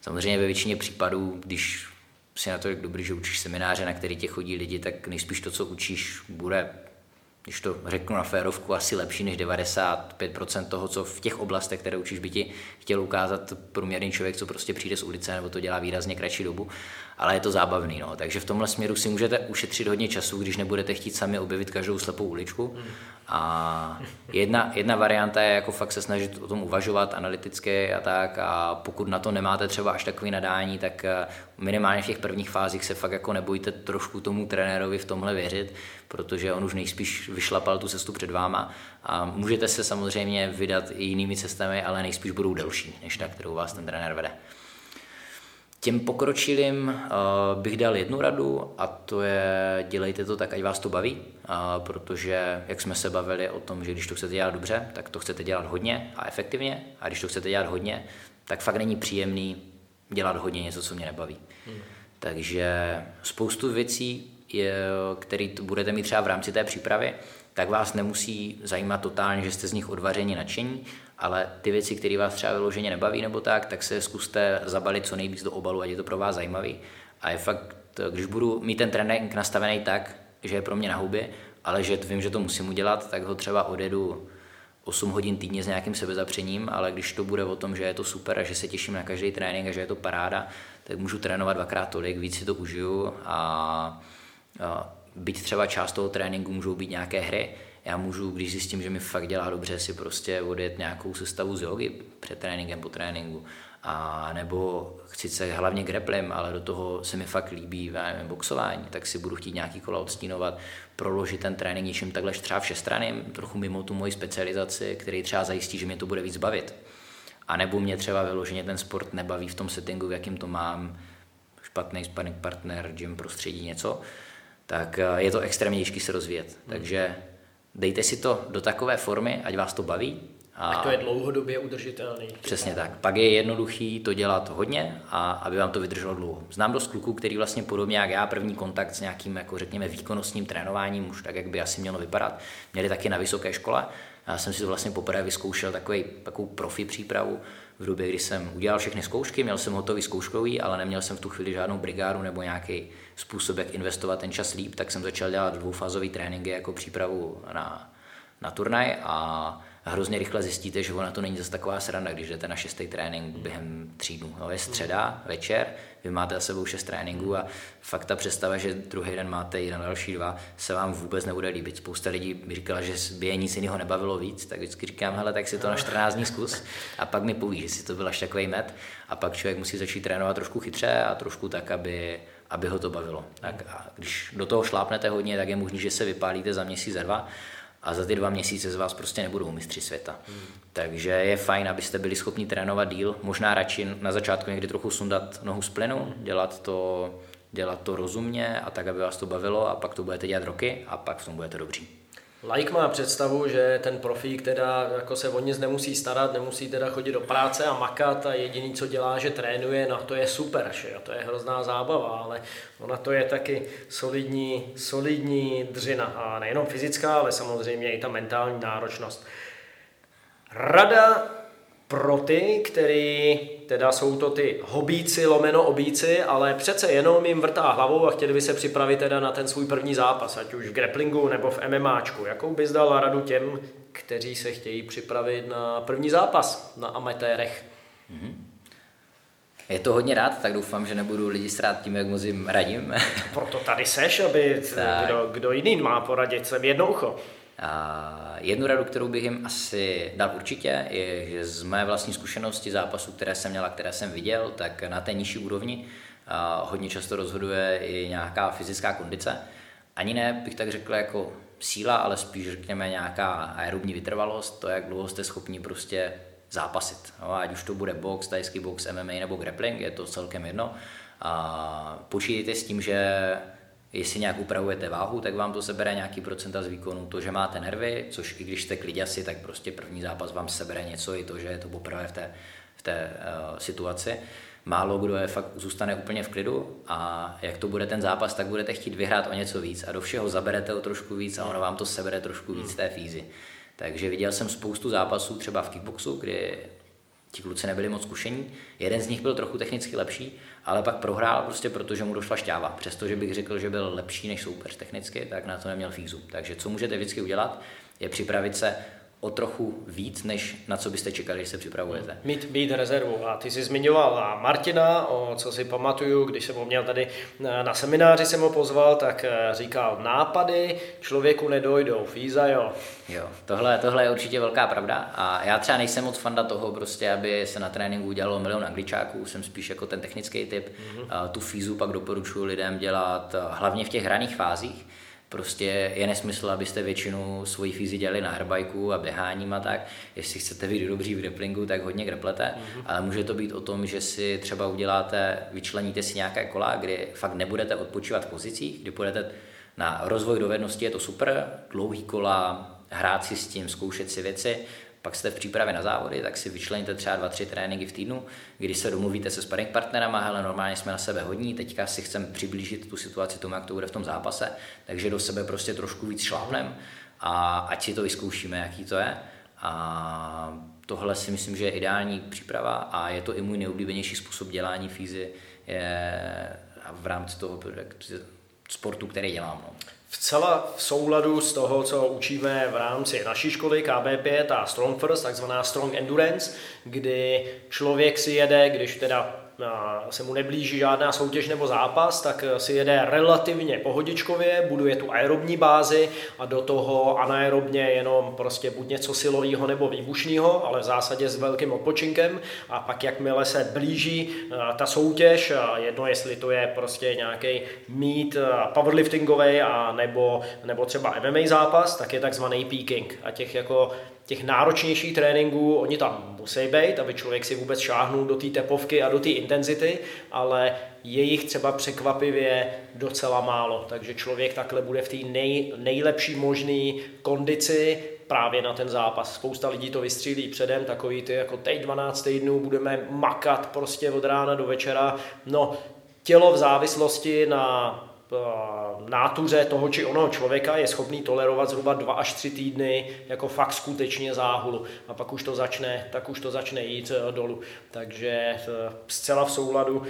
B: Samozřejmě ve většině případů, když si na to jak dobrý, že učíš semináře, na který tě chodí lidi, tak nejspíš to, co učíš, bude když to řeknu na férovku, asi lepší než 95% toho, co v těch oblastech, které učíš, by ti chtěl ukázat průměrný člověk, co prostě přijde z ulice, nebo to dělá výrazně kratší dobu, ale je to zábavný. No. Takže v tomhle směru si můžete ušetřit hodně času, když nebudete chtít sami objevit každou slepou uličku. A jedna, jedna varianta je jako fakt se snažit o tom uvažovat analyticky a tak a pokud na to nemáte třeba až takový nadání, tak eh, minimálně v těch prvních fázích se fakt jako nebojte trošku tomu trenérovi v tomhle věřit, protože on už nejspíš vyšlapal tu cestu před váma a můžete se samozřejmě vydat i jinými cestami, ale nejspíš budou delší, než ta, kterou vás ten trenér vede. Těm pokročilým uh, bych dal jednu radu a to je dělejte to tak, ať vás to baví, uh, protože jak jsme se bavili o tom, že když to chcete dělat dobře, tak to chcete dělat hodně a efektivně a když to chcete dělat hodně, tak fakt není příjemný dělat hodně něco, co mě nebaví. Hmm. Takže spoustu věcí, které budete mít třeba v rámci té přípravy, tak vás nemusí zajímat totálně, že jste z nich odvařeni nadšení, ale ty věci, které vás třeba vyloženě nebaví nebo tak, tak se zkuste zabalit co nejvíc do obalu, ať je to pro vás zajímavý. A je fakt, když budu mít ten trénink nastavený tak, že je pro mě na hubě, ale že vím, že to musím udělat, tak ho třeba odjedu 8 hodin týdně s nějakým sebezapřením, ale když to bude o tom, že je to super a že se těším na každý trénink a že je to paráda, tak můžu trénovat dvakrát tolik, víc si to užiju a, a byť třeba část toho tréninku můžou být nějaké hry, já můžu, když zjistím, že mi fakt dělá dobře, si prostě odjet nějakou sestavu z jogy před tréninkem, po tréninku. A nebo chci se hlavně greplem, ale do toho se mi fakt líbí nevím, boxování, tak si budu chtít nějaký kola odstínovat, proložit ten trénink něčím takhle třeba všestraným, trochu mimo tu moji specializaci, který třeba zajistí, že mě to bude víc bavit. A nebo mě třeba vyloženě ten sport nebaví v tom settingu, v jakým to mám, špatný sparring partner, gym prostředí, něco, tak eh, je to extrémně těžké se rozvíjet. Hmm. Takže dejte si to do takové formy, ať vás to baví.
A: A ať to je dlouhodobě udržitelný.
B: Přesně tak. Pak je jednoduchý to dělat hodně a aby vám to vydrželo dlouho. Znám dost kluků, který vlastně podobně jak já první kontakt s nějakým, jako řekněme, výkonnostním trénováním, už tak, jak by asi mělo vypadat, měli taky na vysoké škole. Já jsem si to vlastně poprvé vyzkoušel takový, takovou profi přípravu, v době, kdy jsem udělal všechny zkoušky, měl jsem hotový zkouškový, ale neměl jsem v tu chvíli žádnou brigádu nebo nějaký způsob, jak investovat ten čas líp, tak jsem začal dělat dvoufázové tréninky jako přípravu na, na turnaj a hrozně rychle zjistíte, že ona to není zase taková sranda, když jdete na šestý trénink během tří dnů. No, je středa, večer, vy máte za sebou šest tréninků a fakt ta představa, že druhý den máte jeden další dva, se vám vůbec nebude líbit. Spousta lidí by říkala, že by je nic jiného nebavilo víc, tak vždycky říkám, hele, tak si to na 14 dní zkus a pak mi poví, že si to byl až takový met a pak člověk musí začít trénovat trošku chytře a trošku tak, aby, aby ho to bavilo. Tak a když do toho šlápnete hodně, tak je možné, že se vypálíte za měsíc, za dva, a za ty dva měsíce z vás prostě nebudou mistři světa. Hmm. Takže je fajn, abyste byli schopni trénovat díl, možná radši na začátku někdy trochu sundat nohu z plynu, dělat to, dělat to rozumně a tak, aby vás to bavilo a pak to budete dělat roky a pak v tom budete dobří.
A: Like má představu, že ten profík teda jako se o nic nemusí starat, nemusí teda chodit do práce a makat a jediný, co dělá, že trénuje, no to je super, že jo? to je hrozná zábava, ale ona to je taky solidní, solidní dřina a nejenom fyzická, ale samozřejmě i ta mentální náročnost. Rada pro ty, který teda jsou to ty hobíci, lomeno obíci, ale přece jenom jim vrtá hlavou a chtěli by se připravit teda na ten svůj první zápas, ať už v grapplingu nebo v MMAčku. Jakou bys dal radu těm, kteří se chtějí připravit na první zápas na amatérech? Mm-hmm.
B: Je to hodně rád, tak doufám, že nebudu lidi strát tím, jak moc jim radím.
A: Proto tady seš, aby kdo, kdo jiný má poradit, jsem jedno ucho.
B: Jednu radu, kterou bych jim asi dal určitě, je, že z mé vlastní zkušenosti zápasů, které jsem měl a které jsem viděl, tak na té nižší úrovni hodně často rozhoduje i nějaká fyzická kondice. Ani ne, bych tak řekl, jako síla, ale spíš řekněme nějaká aerobní vytrvalost, to, jak dlouho jste schopni prostě zápasit. No, ať už to bude box, tajský box, MMA nebo grappling, je to celkem jedno. A počítejte s tím, že jestli nějak upravujete váhu, tak vám to sebere nějaký procenta z výkonu. To, že máte nervy, což i když jste kliděsi, tak prostě první zápas vám sebere něco, i to, že je to poprvé v té, v té uh, situaci. Málo kdo je fakt zůstane úplně v klidu a jak to bude ten zápas, tak budete chtít vyhrát o něco víc a do všeho zaberete o trošku víc a ono vám to sebere trošku víc té fízy. Takže viděl jsem spoustu zápasů třeba v kickboxu, kdy ti kluci nebyli moc zkušení. Jeden z nich byl trochu technicky lepší, ale pak prohrál prostě proto, že mu došla šťáva. Přestože bych řekl, že byl lepší než soupeř technicky, tak na to neměl fízu. Takže co můžete vždycky udělat, je připravit se o trochu víc, než na co byste čekali, když se připravujete.
A: Mít, mít rezervu. A ty jsi zmiňoval Martina, o co si pamatuju, když jsem ho měl tady na semináři, jsem ho pozval, tak eh, říkal nápady, člověku nedojdou, fíza jo.
B: Jo, tohle, tohle je určitě velká pravda a já třeba nejsem moc fanda toho, prostě, aby se na tréninku udělalo milion angličáků, jsem spíš jako ten technický typ. Mm-hmm. Tu fízu pak doporučuji lidem dělat hlavně v těch hraných fázích, Prostě je nesmysl, abyste většinu svojí fízy dělali na airbajku a běháním a tak. Jestli chcete být dobří v grapplingu, tak hodně grapplete, mm-hmm. ale může to být o tom, že si třeba uděláte, vyčleníte si nějaké kola, kdy fakt nebudete odpočívat v pozicích, kdy půjdete na rozvoj dovednosti, je to super, dlouhý kola, hrát si s tím, zkoušet si věci, pak jste v přípravě na závody, tak si vyčleníte třeba dva, tři tréninky v týdnu, kdy se domluvíte se sparring partnerama, ale normálně jsme na sebe hodní, teďka si chceme přiblížit tu situaci tomu, jak to bude v tom zápase, takže do sebe prostě trošku víc šlápnem a ať si to vyzkoušíme, jaký to je. A tohle si myslím, že je ideální příprava a je to i můj nejoblíbenější způsob dělání fízy je v rámci toho sportu, který dělám. No
A: vcela v souladu s toho, co učíme v rámci naší školy KB5 a Strong First, takzvaná Strong Endurance, kdy člověk si jede, když teda se mu neblíží žádná soutěž nebo zápas, tak si jede relativně pohodičkově, buduje tu aerobní bázi a do toho anaerobně jenom prostě buď něco silového nebo výbušného, ale v zásadě s velkým odpočinkem. A pak jakmile se blíží ta soutěž, jedno jestli to je prostě nějaký mít powerliftingový a nebo, nebo třeba MMA zápas, tak je takzvaný peaking a těch jako těch náročnějších tréninků, oni tam musí být, aby člověk si vůbec šáhnul do té tepovky a do té intenzity, ale je jich třeba překvapivě docela málo, takže člověk takhle bude v té nej, nejlepší možné kondici právě na ten zápas. Spousta lidí to vystřílí předem, takový ty jako teď 12 týdnů budeme makat prostě od rána do večera. No, tělo v závislosti na nátuře toho či onoho člověka je schopný tolerovat zhruba dva až tři týdny jako fakt skutečně záhulu a pak už to začne, tak už to začne jít eh, dolů. Takže eh, zcela v souladu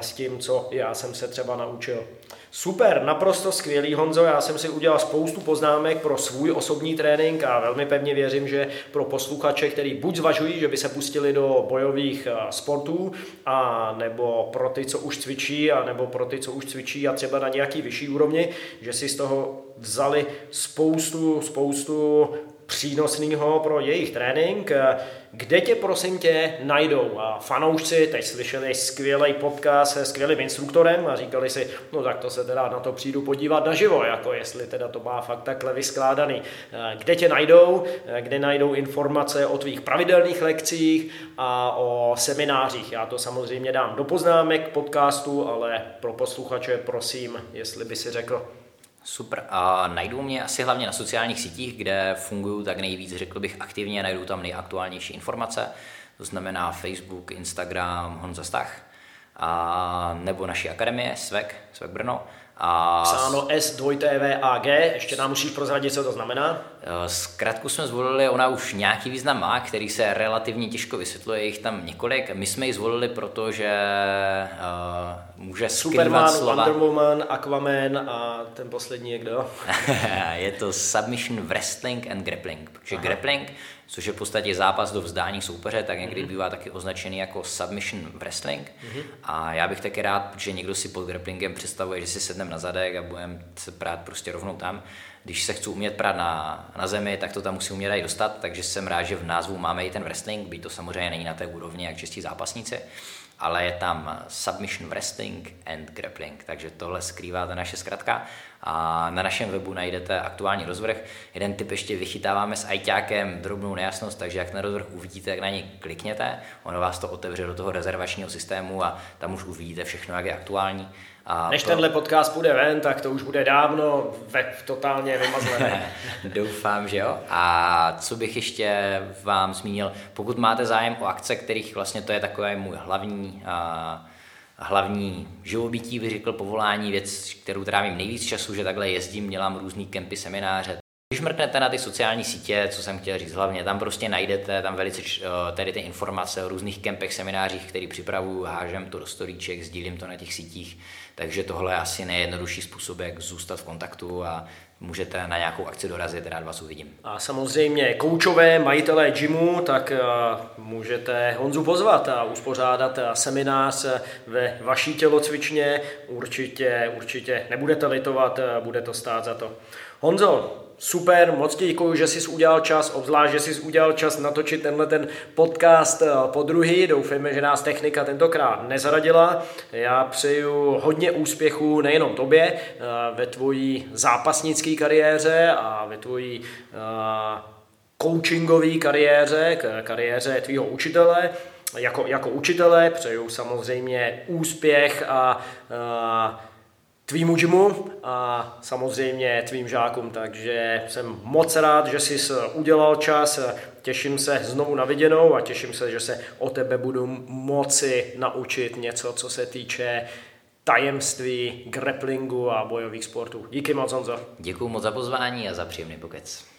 A: s tím, co já jsem se třeba naučil. Super, naprosto skvělý Honzo, já jsem si udělal spoustu poznámek pro svůj osobní trénink a velmi pevně věřím, že pro posluchače, který buď zvažují, že by se pustili do bojových eh, sportů, a nebo pro ty, co už cvičí, a nebo pro ty, co už cvičí a třeba na nějaký vyšší úrovni, že si z toho vzali spoustu, spoustu přínosného pro jejich trénink. Kde tě prosím tě najdou? A fanoušci teď slyšeli skvělý podcast se skvělým instruktorem a říkali si, no tak to se teda na to přijdu podívat naživo, jako jestli teda to má fakt takhle vyskládaný. Kde tě najdou? Kde najdou informace o tvých pravidelných lekcích a o seminářích? Já to samozřejmě dám do poznámek podcastu, ale pro posluchače prosím, jestli by si řekl,
B: Super. A najdou mě asi hlavně na sociálních sítích, kde fungují tak nejvíc, řekl bych, aktivně, najdou tam nejaktuálnější informace, to znamená Facebook, Instagram, Honza Stach, a nebo naší akademie, SVEK, SVEK Brno,
A: a... Psáno S, 2 a G, ještě nám musíš prozradit, co to znamená?
B: Eh, zkrátku jsme zvolili, ona už nějaký význam má, který se relativně těžko vysvětluje, je jich tam několik. My jsme ji zvolili, protože uh, může
A: Superman,
B: slova...
A: Wonder Woman, Aquaman a ten poslední je kdo? [laughs]
B: je to Submission Wrestling and Grappling, protože Aha. grappling což je v podstatě zápas do vzdání soupeře, tak někdy mm-hmm. bývá taky označený jako submission wrestling. Mm-hmm. A já bych taky rád, že někdo si pod grapplingem představuje, že si sedneme na zadek a budeme se prát prostě rovnou tam. Když se chci umět prát na, na zemi, tak to tam musí umět i dostat, takže jsem rád, že v názvu máme i ten wrestling, byť to samozřejmě není na té úrovni jak čistí zápasníci ale je tam Submission Wrestling and Grappling, takže tohle skrývá ta naše zkratka a na našem webu najdete aktuální rozvrh. Jeden typ ještě vychytáváme s ajťákem drobnou nejasnost, takže jak ten rozvrh uvidíte, jak na něj klikněte, ono vás to otevře do toho rezervačního systému a tam už uvidíte všechno, jak je aktuální.
A: A Než pro... tenhle podcast bude ven, tak to už bude dávno ve, totálně vymazlené. [laughs]
B: Doufám, že jo. A co bych ještě vám zmínil, pokud máte zájem o akce, kterých vlastně to je takové můj hlavní a, hlavní živobytí, bych řekl, povolání, věc, kterou trávím nejvíc času, že takhle jezdím, dělám různý kempy, semináře, když mrknete na ty sociální sítě, co jsem chtěl říct hlavně, tam prostě najdete tam velice eh, tady ty informace o různých kempech, seminářích, který připravuju, hážem to do storíček, sdílím to na těch sítích, takže tohle je asi nejjednodušší způsob, jak zůstat v kontaktu a můžete na nějakou akci dorazit, rád vás uvidím.
A: A samozřejmě koučové, majitelé gymu, tak eh, můžete Honzu pozvat a uspořádat eh, seminář ve vaší tělocvičně. Určitě, určitě nebudete litovat, bude to stát za to. Honzo, super, moc ti děkuji, že jsi udělal čas, obzvlášť, že jsi udělal čas natočit tenhle ten podcast eh, po druhý. Doufejme, že nás technika tentokrát nezradila. Já přeju hodně úspěchů nejenom tobě eh, ve tvojí zápasnické kariéře a ve tvojí eh, coachingové kariéře, kariéře tvýho učitele. Jako, jako učitele přeju samozřejmě úspěch a, a tvýmu džimu a samozřejmě tvým žákům, takže jsem moc rád, že jsi udělal čas, těším se znovu na viděnou a těším se, že se o tebe budu moci naučit něco, co se týče tajemství grapplingu a bojových sportů. Díky moc, Honzo.
B: Děkuji moc za pozvání a za příjemný pokec.